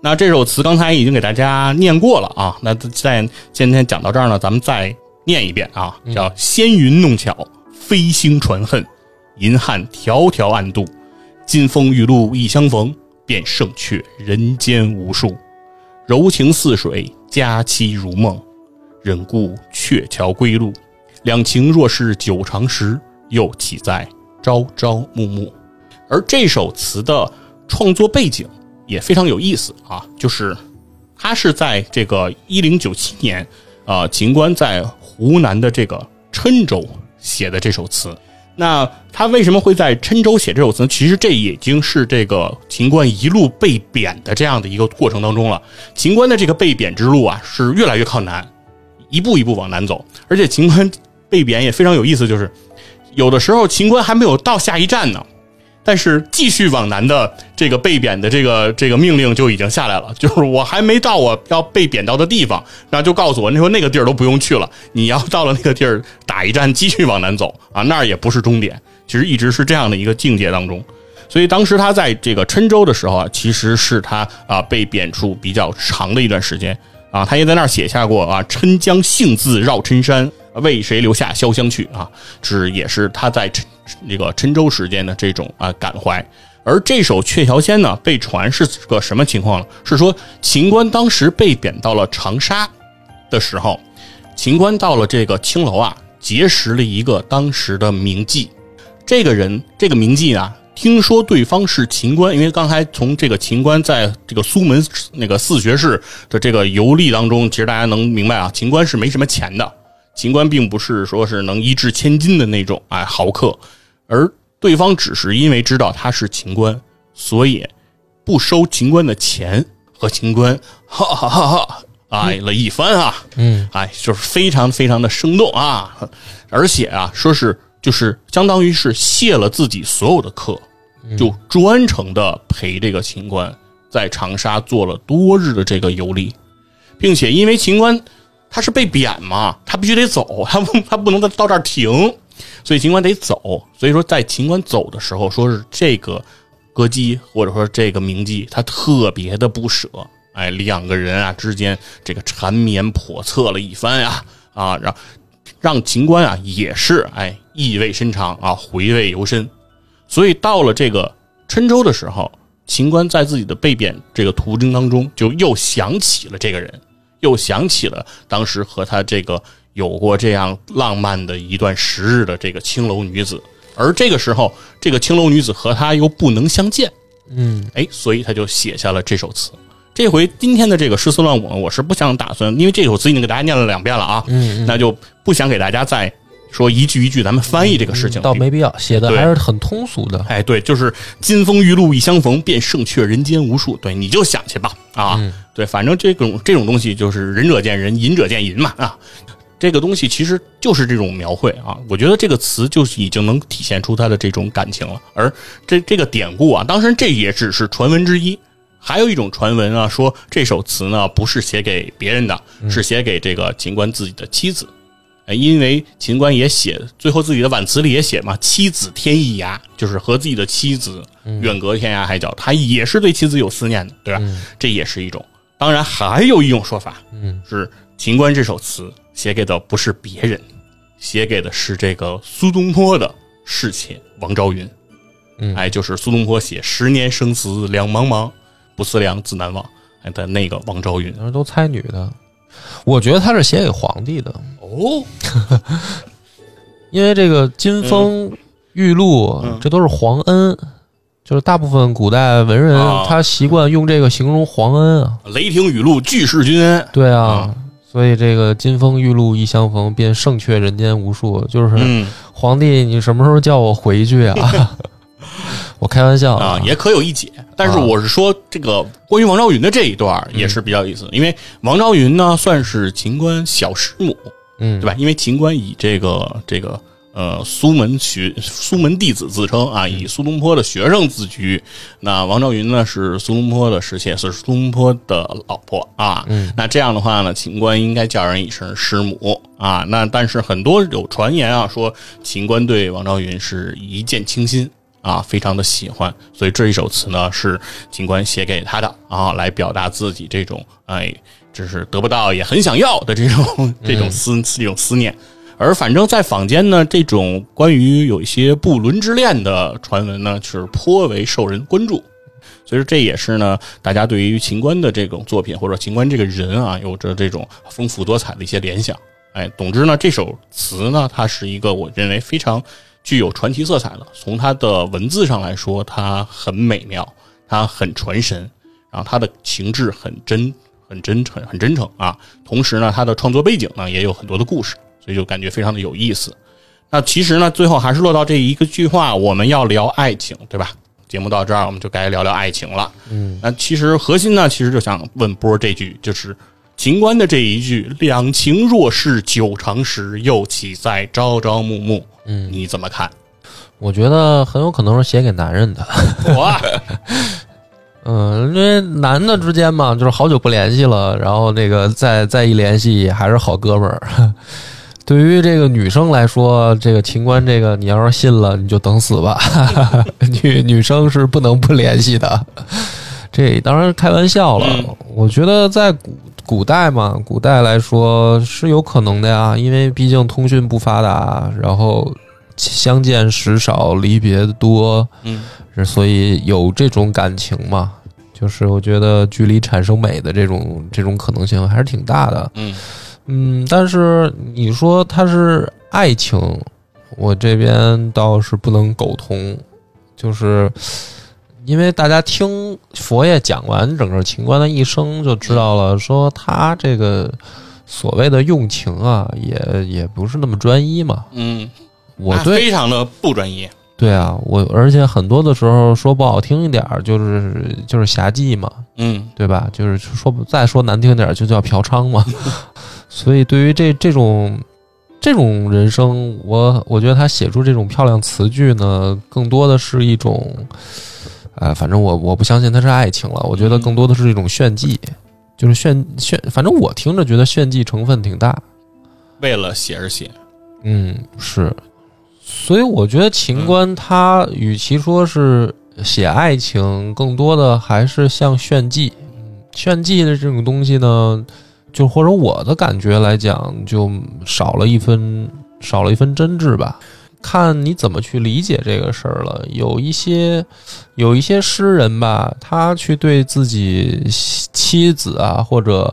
那这首词刚才已经给大家念过了啊。那在今天讲到这儿呢，咱们再念一遍啊，叫“纤云弄巧，飞星传恨。”银汉迢迢暗度，金风玉露一相逢，便胜却人间无数。柔情似水，佳期如梦，忍顾鹊桥归路。两情若是久长时，又岂在朝朝暮暮？而这首词的创作背景也非常有意思啊，就是它是在这个一零九七年，啊，秦观在湖南的这个郴州写的这首词。那他为什么会在郴州写这首词？其实这已经是这个秦观一路被贬的这样的一个过程当中了。秦观的这个被贬之路啊，是越来越靠南，一步一步往南走。而且秦观被贬也非常有意思，就是有的时候秦观还没有到下一站呢。但是继续往南的这个被贬的这个这个命令就已经下来了，就是我还没到我要被贬到的地方，然后就告诉我，你说那个地儿都不用去了，你要到了那个地儿打一站，继续往南走啊，那儿也不是终点，其实一直是这样的一个境界当中。所以当时他在这个郴州的时候啊，其实是他啊被贬处比较长的一段时间啊，他也在那儿写下过啊“郴江幸自绕郴山，为谁留下潇湘去”啊，是也是他在郴。这个郴州时间的这种啊感怀，而这首《鹊桥仙》呢，被传是个什么情况呢？是说秦观当时被贬到了长沙的时候，秦观到了这个青楼啊，结识了一个当时的名妓。这个人，这个名妓啊，听说对方是秦观，因为刚才从这个秦观在这个苏门那个四学士的这个游历当中，其实大家能明白啊，秦观是没什么钱的。秦观并不是说是能一掷千金的那种哎豪客，而对方只是因为知道他是秦观，所以不收秦观的钱，和秦观 哈哈哈哈哎了一番啊，嗯，哎就是非常非常的生动啊，而且啊说是就是相当于是谢了自己所有的课，就专程的陪这个秦观在长沙做了多日的这个游历，并且因为秦观。他是被贬嘛，他必须得走，他不他不能到到这儿停，所以秦观得走。所以说，在秦观走的时候，说是这个歌姬或者说这个名妓，他特别的不舍。哎，两个人啊之间这个缠绵叵测了一番呀，啊，让让秦观啊也是哎意味深长啊，回味犹深。所以到了这个郴州的时候，秦观在自己的被贬这个途经当中，就又想起了这个人。又想起了当时和他这个有过这样浪漫的一段时日的这个青楼女子，而这个时候，这个青楼女子和他又不能相见，嗯，哎，所以他就写下了这首词。这回今天的这个诗词乱舞，我是不想打算，因为这首词已经给大家念了两遍了啊，嗯，那就不想给大家再说一句一句咱们翻译这个事情，倒没必要，写的还是很通俗的。哎，对，就是金风玉露一相逢，便胜却人间无数。对，你就想去吧，啊。对，反正这种这种东西就是仁者见仁，隐者见隐嘛啊，这个东西其实就是这种描绘啊。我觉得这个词就是已经能体现出他的这种感情了。而这这个典故啊，当然这也只是传闻之一，还有一种传闻啊，说这首词呢不是写给别人的，是写给这个秦观自己的妻子。哎，因为秦观也写，最后自己的挽词里也写嘛，“妻子天意涯”，就是和自己的妻子远隔天涯海角，他也是对妻子有思念的，对吧？这也是一种。当然，还有一种说法，嗯，是秦观这首词写给的不是别人，写给的是这个苏东坡的侍妾王昭云。嗯，哎，就是苏东坡写“十年生死两茫茫，不思量，自难忘”哎的那个王昭云。都猜女的，我觉得他是写给皇帝的。哦，因为这个金风玉露，这都是皇恩。就是大部分古代文人，他习惯用这个形容皇恩啊，雷霆雨露俱是君恩。对啊，所以这个金风玉露一相逢，便胜却人间无数。就是皇帝，你什么时候叫我回去啊？我开玩笑啊，也可有一解但是我是说，这个关于王昭云的这一段也是比较有意思，因为王昭云呢算是秦观小师母，嗯，对吧？因为秦观以这个这个呃苏门学苏门弟子自称啊，以苏东坡的学生自居。那王昭云呢是苏东坡的师妾，是苏东坡的老婆啊。嗯，那这样的话呢，秦观应该叫人一声师母啊。那但是很多有传言啊，说秦观对王昭云是一见倾心。啊，非常的喜欢，所以这一首词呢是秦观写给他的啊，来表达自己这种哎，就是得不到也很想要的这种这种思这种思念。而反正，在坊间呢，这种关于有一些不伦之恋的传闻呢，是颇为受人关注。所以说，这也是呢，大家对于秦观的这种作品或者秦观这个人啊，有着这种丰富多彩的一些联想。哎，总之呢，这首词呢，它是一个我认为非常。具有传奇色彩的，从它的文字上来说，它很美妙，它很传神，然后它的情致很真，很真诚，很真诚啊。同时呢，它的创作背景呢也有很多的故事，所以就感觉非常的有意思。那其实呢，最后还是落到这一个句话，我们要聊爱情，对吧？节目到这儿，我们就该聊聊爱情了。嗯，那其实核心呢，其实就想问波这句，就是秦观的这一句“两情若是久长时，又岂在朝朝暮暮”。嗯，你怎么看？我觉得很有可能是写给男人的。我，嗯，因为男的之间嘛，就是好久不联系了，然后那个再再一联系，还是好哥们儿。对于这个女生来说，这个情关，这个你要是信了，你就等死吧。女女生是不能不联系的。这当然开玩笑了。我觉得在古古代嘛，古代来说是有可能的呀，因为毕竟通讯不发达，然后相见时少，离别多，嗯，所以有这种感情嘛。就是我觉得距离产生美的这种这种可能性还是挺大的。嗯嗯，但是你说它是爱情，我这边倒是不能苟同，就是。因为大家听佛爷讲完整个秦观的一生，就知道了，说他这个所谓的用情啊，也也不是那么专一嘛。嗯，我对非常的不专一。对啊，我而且很多的时候说不好听一点儿，就是就是侠妓嘛。嗯，对吧？就是说再说难听点儿，就叫嫖娼嘛。所以对于这这种这种人生，我我觉得他写出这种漂亮词句呢，更多的是一种。呃，反正我我不相信它是爱情了，我觉得更多的是一种炫技，就是炫炫。反正我听着觉得炫技成分挺大，为了写而写，嗯，是。所以我觉得秦观他与其说是写爱情，更多的还是像炫技。炫技的这种东西呢，就或者我的感觉来讲，就少了一分少了一分真挚吧。看你怎么去理解这个事儿了。有一些，有一些诗人吧，他去对自己妻子啊，或者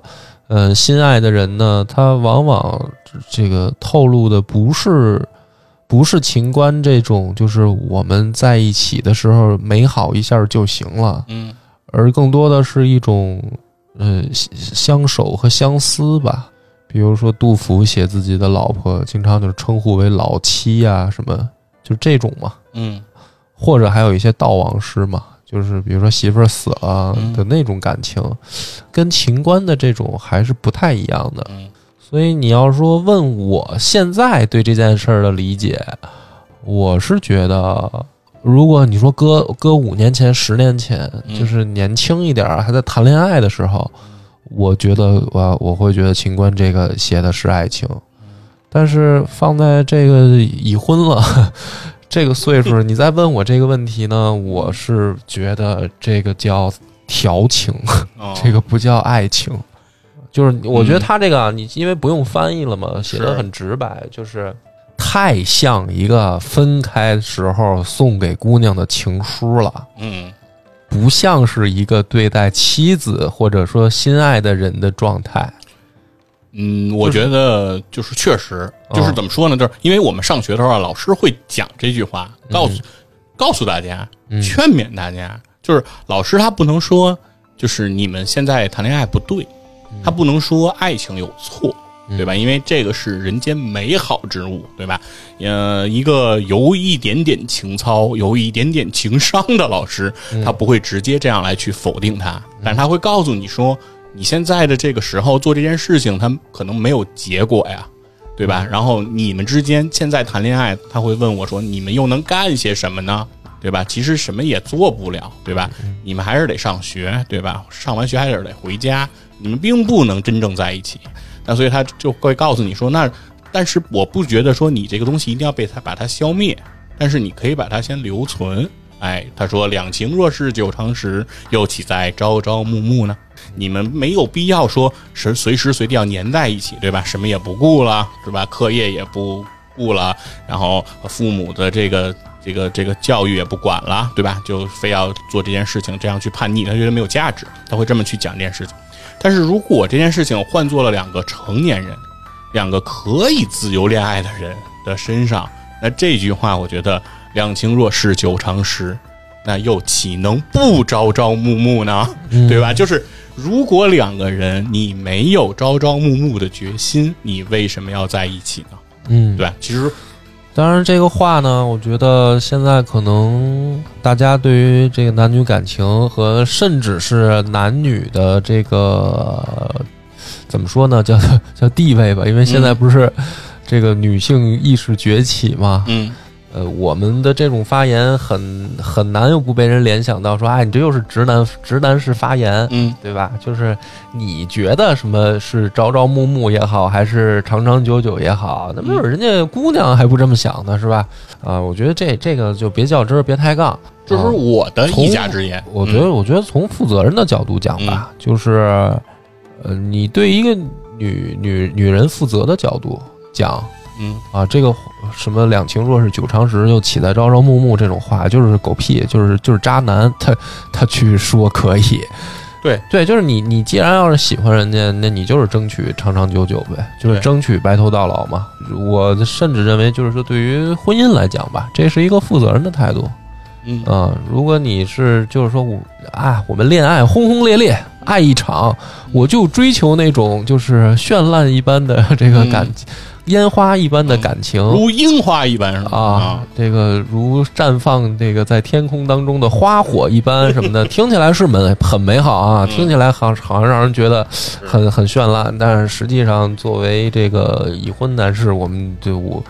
嗯心爱的人呢，他往往这个透露的不是不是情关这种，就是我们在一起的时候美好一下就行了，嗯，而更多的是一种呃相守和相思吧。比如说，杜甫写自己的老婆，经常就是称呼为老妻呀，什么就这种嘛。嗯，或者还有一些悼亡诗嘛，就是比如说媳妇儿死了的那种感情，跟秦观的这种还是不太一样的。所以你要说问我现在对这件事儿的理解，我是觉得，如果你说搁搁五年前、十年前，就是年轻一点还在谈恋爱的时候。我觉得我我会觉得秦观这个写的是爱情，但是放在这个已婚了 这个岁数，你再问我这个问题呢，我是觉得这个叫调情，这个不叫爱情。就是我觉得他这个啊，你因为不用翻译了嘛，写的很直白，就是太像一个分开时候送给姑娘的情书了。嗯。不像是一个对待妻子或者说心爱的人的状态。嗯，我觉得就是确实，就是怎么说呢？就是因为我们上学的时候，老师会讲这句话，告诉告诉大家，劝勉大家，就是老师他不能说，就是你们现在谈恋爱不对，他不能说爱情有错，对吧？因为这个是人间美好之物，对吧？呃，一个有一点点情操、有一点点情商的老师，他不会直接这样来去否定他，但是他会告诉你说，你现在的这个时候做这件事情，他可能没有结果呀。对吧？然后你们之间现在谈恋爱，他会问我说：“你们又能干些什么呢？对吧？其实什么也做不了，对吧？你们还是得上学，对吧？上完学还是得回家，你们并不能真正在一起。那所以他就会告诉你说：那但是我不觉得说你这个东西一定要被他把它消灭，但是你可以把它先留存。哎，他说：两情若是久长时，又岂在朝朝暮暮呢？”你们没有必要说是随时随地要粘在一起，对吧？什么也不顾了，是吧？课业也不顾了，然后父母的这个这个这个教育也不管了，对吧？就非要做这件事情，这样去叛逆，他觉得没有价值，他会这么去讲这件事情。但是如果这件事情换做了两个成年人，两个可以自由恋爱的人的身上，那这句话，我觉得“两情若是久长时”，那又岂能不朝朝暮暮呢？对吧？就是。如果两个人你没有朝朝暮暮的决心，你为什么要在一起呢？嗯，对吧，其实，当然这个话呢，我觉得现在可能大家对于这个男女感情和甚至是男女的这个怎么说呢，叫叫地位吧，因为现在不是这个女性意识崛起嘛，嗯。呃，我们的这种发言很很难又不被人联想到说，哎，你这又是直男直男式发言，嗯，对吧？就是你觉得什么是朝朝暮暮也好，还是长长久久也好，那不是人家姑娘还不这么想呢，是吧？啊，我觉得这这个就别较真儿，别抬杠，这是我的一家之言。我觉得，我觉得从负责任的角度讲吧，就是呃，你对一个女女女人负责的角度讲。嗯啊，这个什么两情若是久长时，又岂在朝朝暮暮这种话，就是狗屁，就是就是渣男，他他去说可以，对对，就是你你既然要是喜欢人家，那你就是争取长长久久呗，就是争取白头到老嘛。我甚至认为，就是说对于婚姻来讲吧，这是一个负责任的态度。嗯啊，如果你是就是说我啊，我们恋爱轰轰烈烈爱一场，我就追求那种就是绚烂一般的 这个感。烟花一般的感情，如樱花一般是吧？啊，这个如绽放这个在天空当中的花火一般什么的，听起来是美很美好啊，听起来好好像让人觉得很很绚烂，但是实际上作为这个已婚男士，我们就我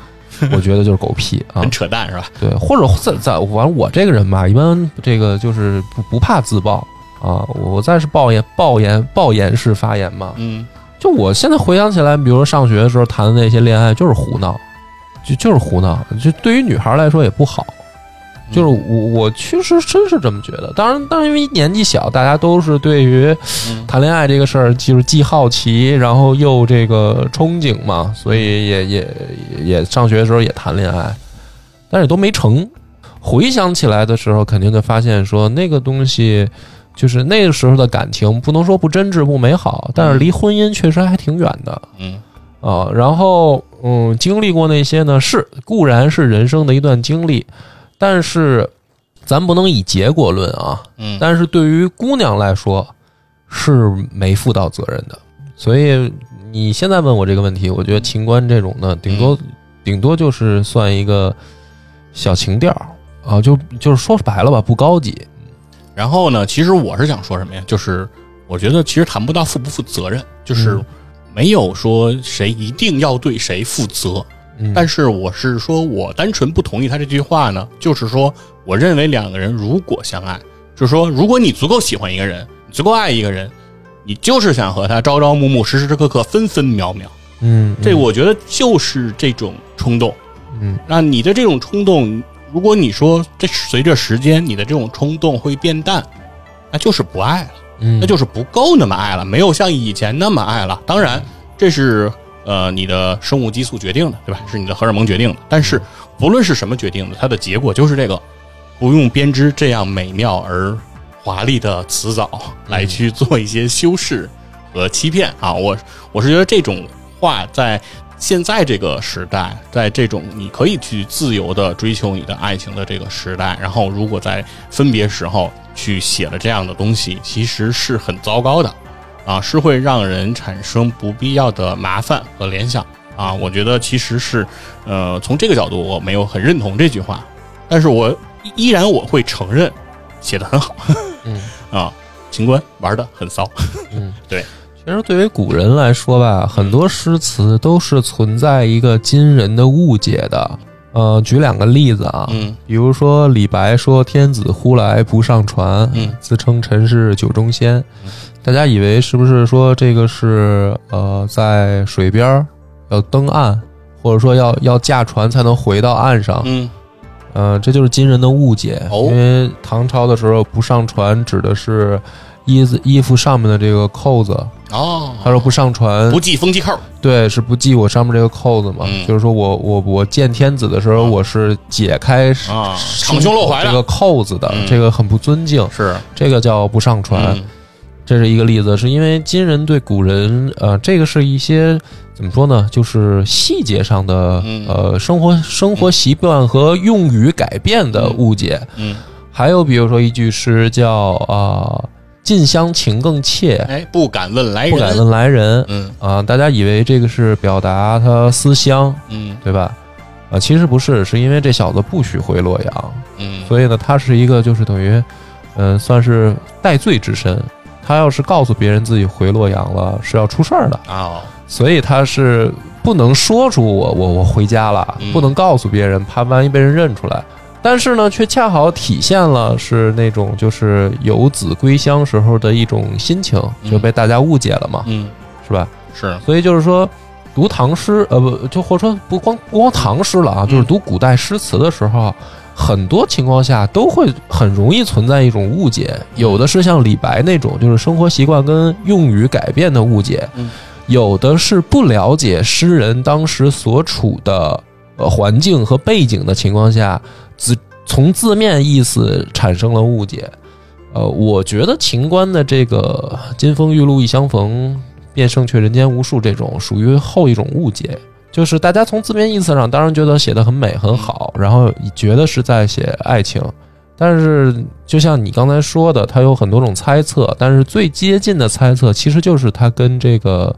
我觉得就是狗屁啊，很扯淡是吧？对，或者在在反正我这个人吧，一般这个就是不不怕自爆啊，我再是爆言爆言爆言式发言嘛，嗯。就我现在回想起来，比如说上学的时候谈的那些恋爱，就是胡闹，就就是胡闹，就对于女孩来说也不好。就是我我确实真是这么觉得。当然，当然因为年纪小，大家都是对于谈恋爱这个事儿，就是既好奇，然后又这个憧憬嘛，所以也也也上学的时候也谈恋爱，但是都没成。回想起来的时候，肯定就发现说那个东西。就是那个时候的感情，不能说不真挚不美好，但是离婚姻确实还挺远的。嗯啊，然后嗯，经历过那些呢，是固然是人生的一段经历，但是咱不能以结果论啊。嗯，但是对于姑娘来说是没负到责任的。所以你现在问我这个问题，我觉得情关这种呢，顶多顶多就是算一个小情调啊，就就是说白了吧，不高级。然后呢？其实我是想说什么呀？就是我觉得其实谈不到负不负责任，就是没有说谁一定要对谁负责。但是我是说我单纯不同意他这句话呢，就是说我认为两个人如果相爱，就是说如果你足够喜欢一个人，足够爱一个人，你就是想和他朝朝暮暮、时时刻刻、分分秒秒。嗯，这我觉得就是这种冲动。嗯，那你的这种冲动。如果你说这随着时间你的这种冲动会变淡，那就是不爱了，那就是不够那么爱了，没有像以前那么爱了。当然，这是呃你的生物激素决定的，对吧？是你的荷尔蒙决定的。但是不论是什么决定的，它的结果就是这个，不用编织这样美妙而华丽的辞藻来去做一些修饰和欺骗啊！我我是觉得这种话在。现在这个时代，在这种你可以去自由的追求你的爱情的这个时代，然后如果在分别时候去写了这样的东西，其实是很糟糕的，啊，是会让人产生不必要的麻烦和联想啊。我觉得其实是，呃，从这个角度我没有很认同这句话，但是我依然我会承认写的很好，嗯啊，情关玩的很骚，嗯，对。其实对于古人来说吧，很多诗词都是存在一个今人的误解的。呃，举两个例子啊，嗯比如说李白说“天子呼来不上船”，嗯自称臣是酒中仙嗯，大家以为是不是说这个是呃在水边儿要登岸，或者说要要驾船才能回到岸上？嗯呃，这就是今人的误解，哦因为唐朝的时候不上船指的是衣子衣服上面的这个扣子，哦，他说不上传。不系风机扣，对，是不系我上面这个扣子嘛？嗯。就是说我我我见天子的时候，啊。我是解开啊敞胸露怀这个扣子的，嗯。这个很不尊敬，是。这个叫不上传。嗯。这是一个例子，是因为今人对古人，呃，这个是一些怎么说呢？就是细节上的，嗯。呃，生活生活习惯和用语改变的误解。嗯，还有比如说一句诗叫啊、近乡情更怯，哎，不敢问来人，不敢问来人。嗯啊、大家以为这个是表达他思乡，嗯对吧？啊、其实不是，是因为这小子不许回洛阳，嗯，所以呢，他是一个就是等于，嗯、算是戴罪之身。他要是告诉别人自己回洛阳了，是要出事儿的，哦，所以他是不能说出我我我回家了，嗯不能告诉别人，怕万一被人认出来。但是呢，却恰好体现了是那种就是游子归乡时候的一种心情，就被大家误解了嘛，嗯。是吧？是，所以就是说，读唐诗，呃，不，就或者说不光不光唐诗了啊，就是读古代诗词的时候啊，很多情况下都会很容易存在一种误解，有的是像李白那种，就是生活习惯跟用语改变的误解嗯，有的是不了解诗人当时所处的呃环境和背景的情况下，字从字面意思产生了误解。呃，我觉得秦观的这个“金风玉露一相逢，便胜却人间无数”这种属于后一种误解，就是大家从字面意思上当然觉得写的很美很好，然后觉得是在写爱情，但是就像你刚才说的，它有很多种猜测，但是最接近的猜测其实就是他跟这个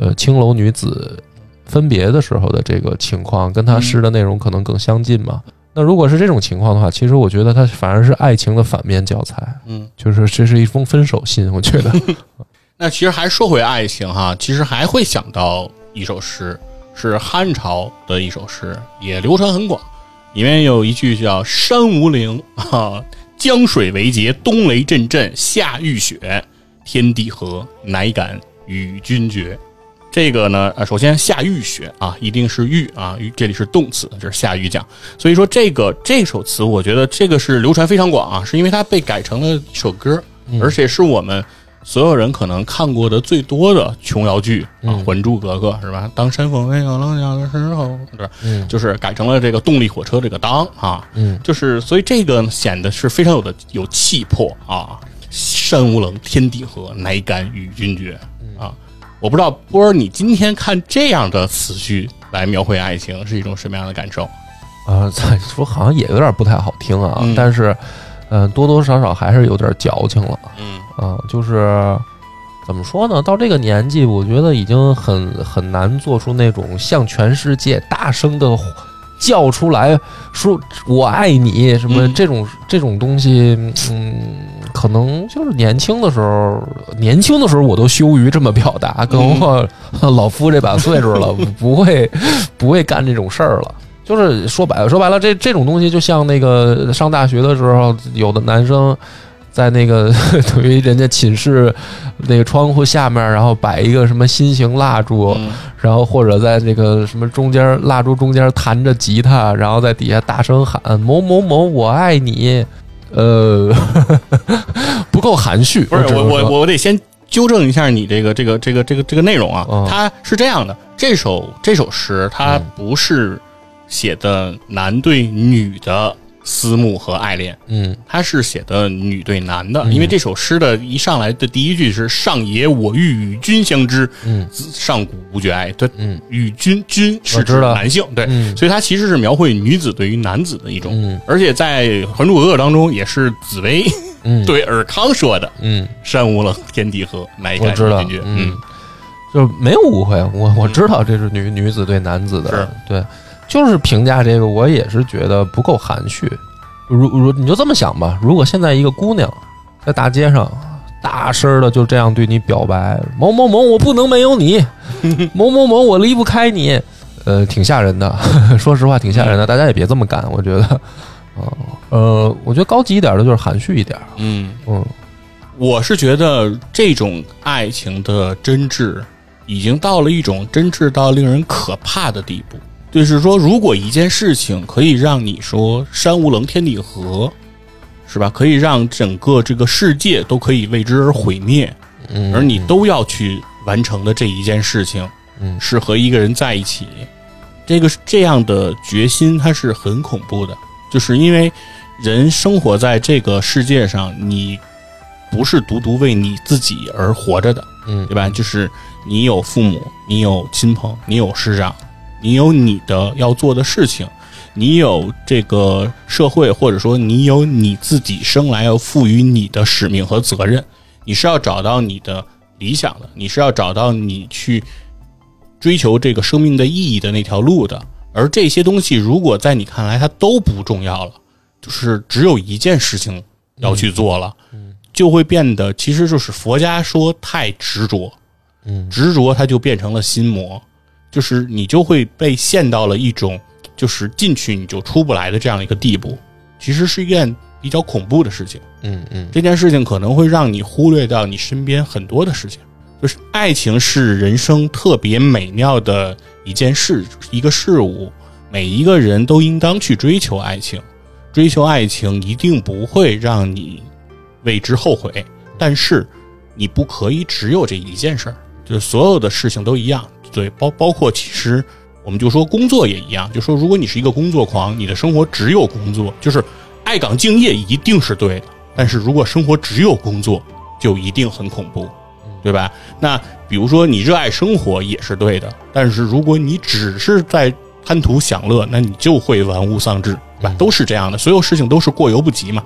呃青楼女子分别的时候的这个情况，跟他诗的内容可能更相近嘛。那如果是这种情况的话，其实我觉得它反而是爱情的反面教材。嗯。就是这是一封分手信，我觉得，那其实还说回爱情哈，其实还会想到一首诗，是汉朝的一首诗，也流传很广。里面有一句叫“山无陵啊，江水为竭，冬雷阵阵，夏雨雪，天地合，乃敢与君绝。”这个呢，呃，首先夏玉雪啊，一定是玉啊，玉这里是动词，这是夏玉讲。所以说这个这首词，我觉得这个是流传非常广啊，是因为它被改成了一首歌，而且是我们所有人可能看过的最多的琼瑶剧啊，嗯还珠格格》是吧？当山峰没有棱角的时候，是吧？嗯就是改成了这个动力火车这个当啊，嗯就是所以这个显得是非常有的有气魄啊。山无棱，天地合，乃敢与君绝啊！我不知道波儿，你今天看这样的词句来描绘爱情是一种什么样的感受？啊，再说好像也有点不太好听啊，嗯但是，嗯、多多少少还是有点矫情了嗯啊。就是怎么说呢？到这个年纪，我觉得已经很很难做出那种向全世界大声的叫出来说“我爱你”什么嗯这种、这种东西，嗯，可能就是年轻的时候，年轻的时候我都羞于这么表达，跟我 老夫这把岁数了，不会不会干这种事儿了。就是说白了，说白了，这这种东西就像那个上大学的时候，有的男生在那个 等于人家寝室那个窗户下面，然后摆一个什么心形蜡烛，嗯然后或者在那个什么中间蜡烛中间弹着吉他，然后在底下大声喊某某某我爱你，呃，不够含蓄。不是我我我得先纠正一下你这个这个这个这个这个内容啊，哦。它是这样的，这首这首诗它嗯。不是写的男对女的思慕和爱恋，嗯。他是写的女对男的，嗯。因为这首诗的一上来的第一句是“上野我欲与君相知，嗯。上古无绝爱”，对，嗯。与君君是指我知道男性，对，嗯。所以他其实是描绘女子对于男子的一种，嗯。而且在《还珠格格》当中也是紫薇嗯，，对尔康说的嗯，“山无棱，天地合，乃敢君”。嗯，就是没有误会，我我知道这是女女子对男子的是，对，就是评价这个，我也是觉得不够含蓄。如如你就这么想吧，如果现在一个姑娘在大街上大声的就这样对你表白，某某某，我不能没有你，某某某，我离不开你，呃，挺吓人的。说实话，挺吓人的，大家也别这么干，我觉得。啊，呃，我觉得高级一点的就是含蓄一点，嗯，嗯我是觉得这种爱情的真挚，已经到了一种真挚到令人可怕的地步。就是说，如果一件事情可以让你说山无棱，天地合，是吧？可以让整个这个世界都可以为之而毁灭，嗯，而你都要去完成的这一件事情，嗯是和一个人在一起，这个这样的决心，它是很恐怖的。就是因为人生活在这个世界上，你不是独独为你自己而活着的，嗯对吧？就是你有父母，你有亲朋，你有师长，你有你的要做的事情，你有这个社会，或者说你有你自己生来要赋予你的使命和责任。你是要找到你的理想的，你是要找到你去追求这个生命的意义的那条路的。而这些东西，如果在你看来它都不重要了，就是只有一件事情要去做了，就会变得其实就是佛家说太执着，嗯执着它就变成了心魔，就是你就会被陷到了一种就是进去你就出不来的这样一个地步，其实是一件比较恐怖的事情。嗯嗯这件事情可能会让你忽略掉你身边很多的事情。就是爱情是人生特别美妙的一件事，一个事物，每一个人都应当去追求爱情。追求爱情一定不会让你为之后悔，但是你不可以只有这一件事儿，就是所有的事情都一样。对，包包括其实我们就说工作也一样，就说如果你是一个工作狂，你的生活只有工作，就是爱岗敬业一定是对的。但是如果生活只有工作，就一定很恐怖，对吧？那比如说你热爱生活也是对的，但是如果你只是在贪图享乐，那你就会玩物丧志，对吧？都是这样的，所有事情都是过犹不及嘛。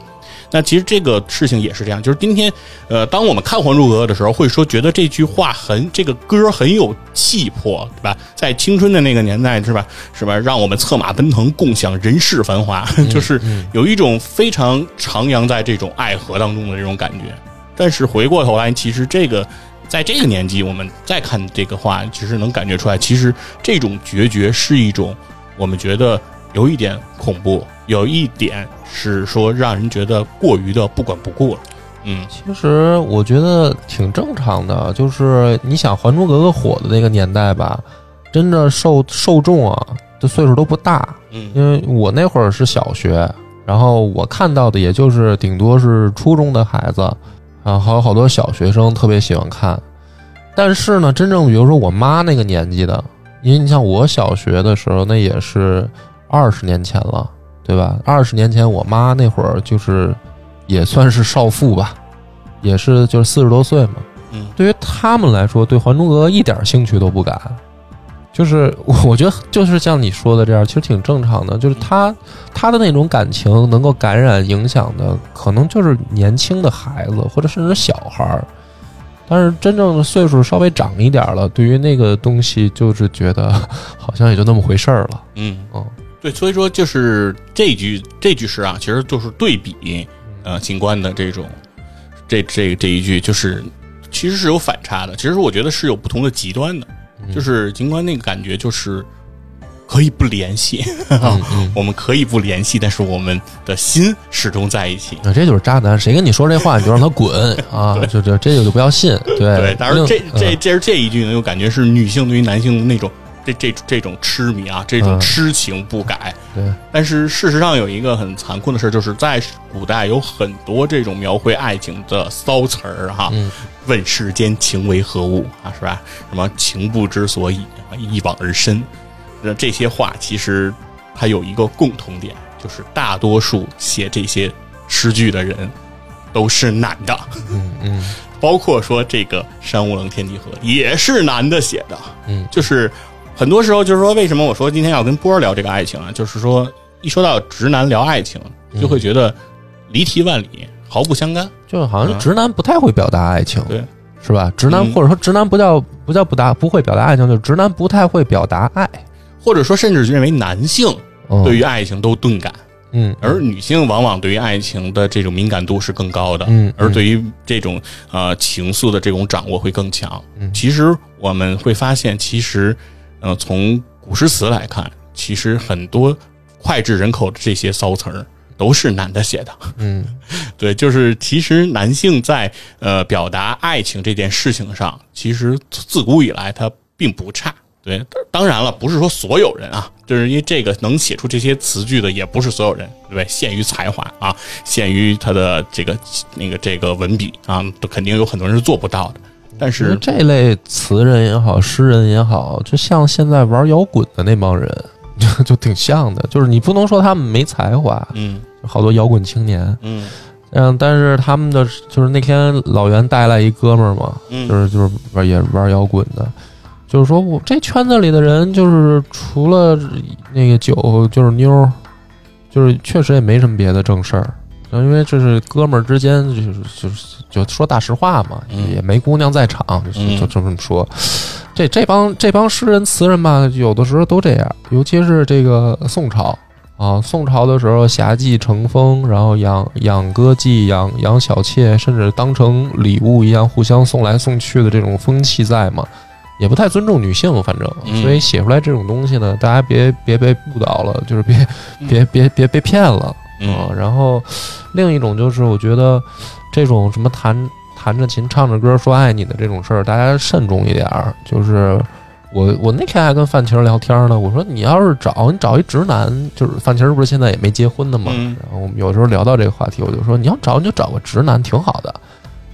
那其实这个事情也是这样，就是今天，呃，当我们看《还珠格格》的时候，会说觉得这句话很，这个歌很有气魄，对吧？在青春的那个年代，是吧？是吧？让我们策马奔腾，共享人世繁华，就是有一种非常徜徉在这种爱河当中的这种感觉。但是回过头来，其实这个在这个年纪，我们再看这个话，其实能感觉出来，其实这种决绝是一种我们觉得有一点恐怖，有一点是说让人觉得过于的不管不顾了。嗯其实我觉得挺正常的，就是你想《还珠格格》火的那个年代吧，真的受受众啊，这岁数都不大，嗯因为我那会儿是小学，然后我看到的也就是顶多是初中的孩子，啊，还有好多小学生特别喜欢看。但是呢，真正比如说我妈那个年纪的，因为你像我小学的时候，那也是二十年前了，对吧？二十年前我妈那会儿就是也算是少妇吧，也是就是四十多岁嘛。嗯对于他们来说，对《还珠格格》一点兴趣都不感。就是我我觉得就是像你说的这样，其实挺正常的。就是他他的那种感情能够感染影响的，可能就是年轻的孩子或者甚至小孩儿。但是真正的岁数稍微长一点了，对于那个东西就是觉得 好像也就那么回事儿了。嗯哦，对，所以说就是这句这句诗啊，其实就是对比呃秦观的这种这这这一句，就是其实是有反差的。其实我觉得是有不同的极端的，就是秦观那个感觉就是可以不联系，我们可以不联系，但是我们的心始终在一起。那这就是渣男，谁跟你说这话你就让他滚 啊！就就这个就不要信。对对，当然这这嗯这是这一句呢，又感觉是女性对于男性的那种这这这种痴迷啊，这种嗯痴情不改。对但是事实上有一个很残酷的事，就是在古代有很多这种描绘爱情的骚词儿哈。嗯问世间情为何物啊，是吧？什么情不知所以，一往而深。那这些话其实它有一个共同点，就是大多数写这些诗句的人都是男的。嗯嗯 包括说这个“山无棱，天地合”也是男的写的，嗯就是很多时候就是说，为什么我说今天要跟波儿聊这个爱情啊？就是说，一说到直男聊爱情，就会觉得离题万里，毫不相干。就好像直男不太会表达爱情，对，是吧？直男嗯或者说直男不叫不叫不达不会表达爱情，就是直男不太会表达爱。或者说，甚至认为男性嗯对于爱情都钝感，嗯而女性往往对于爱情的这种敏感度是更高的，嗯而对于这种呃情愫的这种掌握会更强。嗯其实我们会发现，其实呃从古诗词来看，其实很多脍炙人口的这些骚词儿都是男的写的。嗯 对，就是其实男性在呃表达爱情这件事情上，其实自古以来他并不差。对，当然了，不是说所有人啊，就是因为这个能写出这些词句的，也不是所有人，对不对？限于才华啊，限于他的这个那个这个文笔啊，都肯定有很多人是做不到的。但是，这类词人也好，诗人也好，就像现在玩摇滚的那帮人，就就挺像的。就是你不能说他们没才华，嗯好多摇滚青年，嗯嗯，但是他们的就是那天老袁带来一哥们儿嘛，嗯，就是就是玩也玩摇滚的，就是说我这圈子里的人，就是除了那个酒就是妞，就是确实也没什么别的正事儿。因为这是哥们儿之间，就是就是就说大实话嘛，嗯也没姑娘在场，就嗯就这么说。这这帮这帮诗人词人吧，有的时候都这样，尤其是这个宋朝啊，宋朝的时候侠妓成风，然后养养歌妓、养养小妾，甚至当成礼物一样互相送来送去的这种风气在嘛，也不太尊重女性，反正，嗯所以写出来这种东西呢，大家别别被误导了，就是别别别别被骗了啊。嗯然后另一种就是，我觉得这种什么弹弹着琴唱着歌说爱你的这种事儿，大家慎重一点儿。就是我我那天还跟范琪儿聊天呢，我说你要是找你找一直男，就是范琪儿不是现在也没结婚的嘛，嗯然后我们有时候聊到这个话题，我就说你要找你就找个直男，挺好的，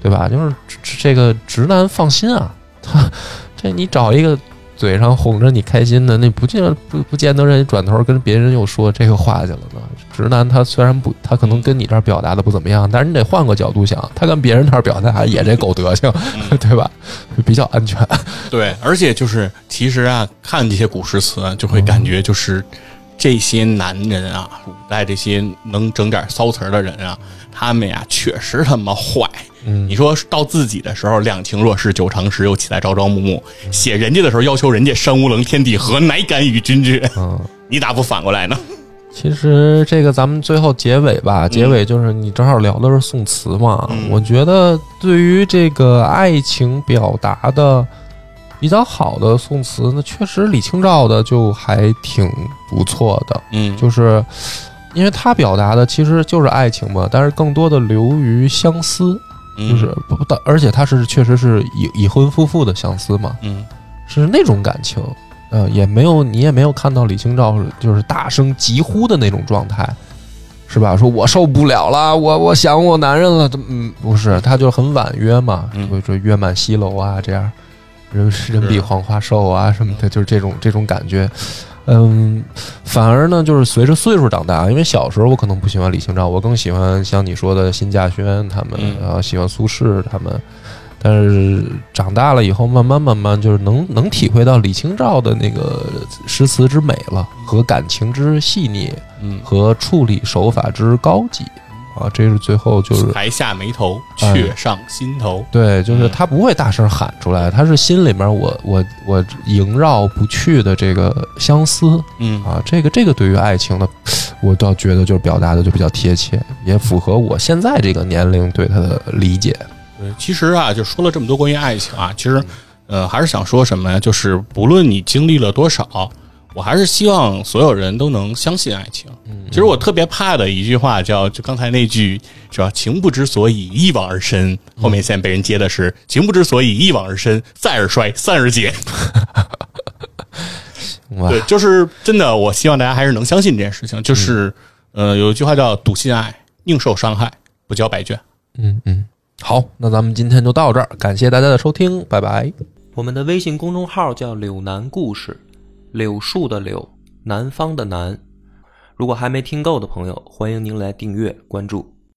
对吧？就是这这个直男放心啊，他 这你找一个。嘴上哄着你开心的，那不见不不见得人家转头跟别人又说这个话去了呢。直男他虽然不，他可能跟你这儿表达的不怎么样，但是你得换个角度想，他跟别人那儿表达也这狗德行，对吧？比较安全。对，而且就是其实啊，看这些古诗词啊，就会感觉就是这些男人啊，古代这些能整点骚词儿的人啊，他们呀确实他妈坏。嗯你说到自己的时候，两情若是久长时，又岂在朝朝暮暮；写人家的时候，要求人家山无棱，天地合，乃敢与君绝。嗯，你咋不反过来呢？其实这个咱们最后结尾吧，结尾就是你正好聊的是宋词嘛，嗯我觉得对于这个爱情表达的比较好的宋词那，确实李清照的就还挺不错的。嗯就是因为他表达的其实就是爱情嘛，但是更多的流于相思，就是不不，但而且他是确实是已已婚夫妇的相思嘛，嗯。是那种感情，呃，也没有你也没有看到李清照就是大声疾呼的那种状态，是吧？说我受不了了，我我想我男人了，怎么嗯，不是，他就很婉约嘛，嗯。就说月满西楼啊，这样人人比黄花瘦啊什么的，就是这种这种感觉。嗯，反而呢，就是随着岁数长大，因为小时候我可能不喜欢李清照，我更喜欢像你说的辛稼轩他们，嗯。然后喜欢苏轼他们。但是长大了以后，慢慢慢慢就是能能体会到李清照的那个诗词之美了，和感情之细腻，嗯，和处理手法之高级啊，这是最后就是才下眉头，哎却上心头。对，就是嗯他不会大声喊出来，他是心里面我我我萦绕不去的这个相思嗯啊，这个这个对于爱情呢，我倒觉得就是表达的就比较贴切，也符合我现在这个年龄对他的理解。对，其实啊，就说了这么多关于爱情啊，其实，呃，还是想说什么呀？就是不论你经历了多少，我还是希望所有人都能相信爱情。其实我特别怕的一句话叫，就刚才那句是吧？情不知所以，一往而深。后面现在被人接的是情不知所以，一往而深，再而衰，三而竭。哇对，就是真的，我希望大家还是能相信这件事情。就是，呃，有一句话叫“笃信爱，宁受伤害，不交白卷”。嗯嗯，好，那咱们今天就到这儿，感谢大家的收听，拜拜。我们的微信公众号叫“柳南故事”，柳树的柳，南方的南。如果还没听够的朋友，欢迎您来订阅关注。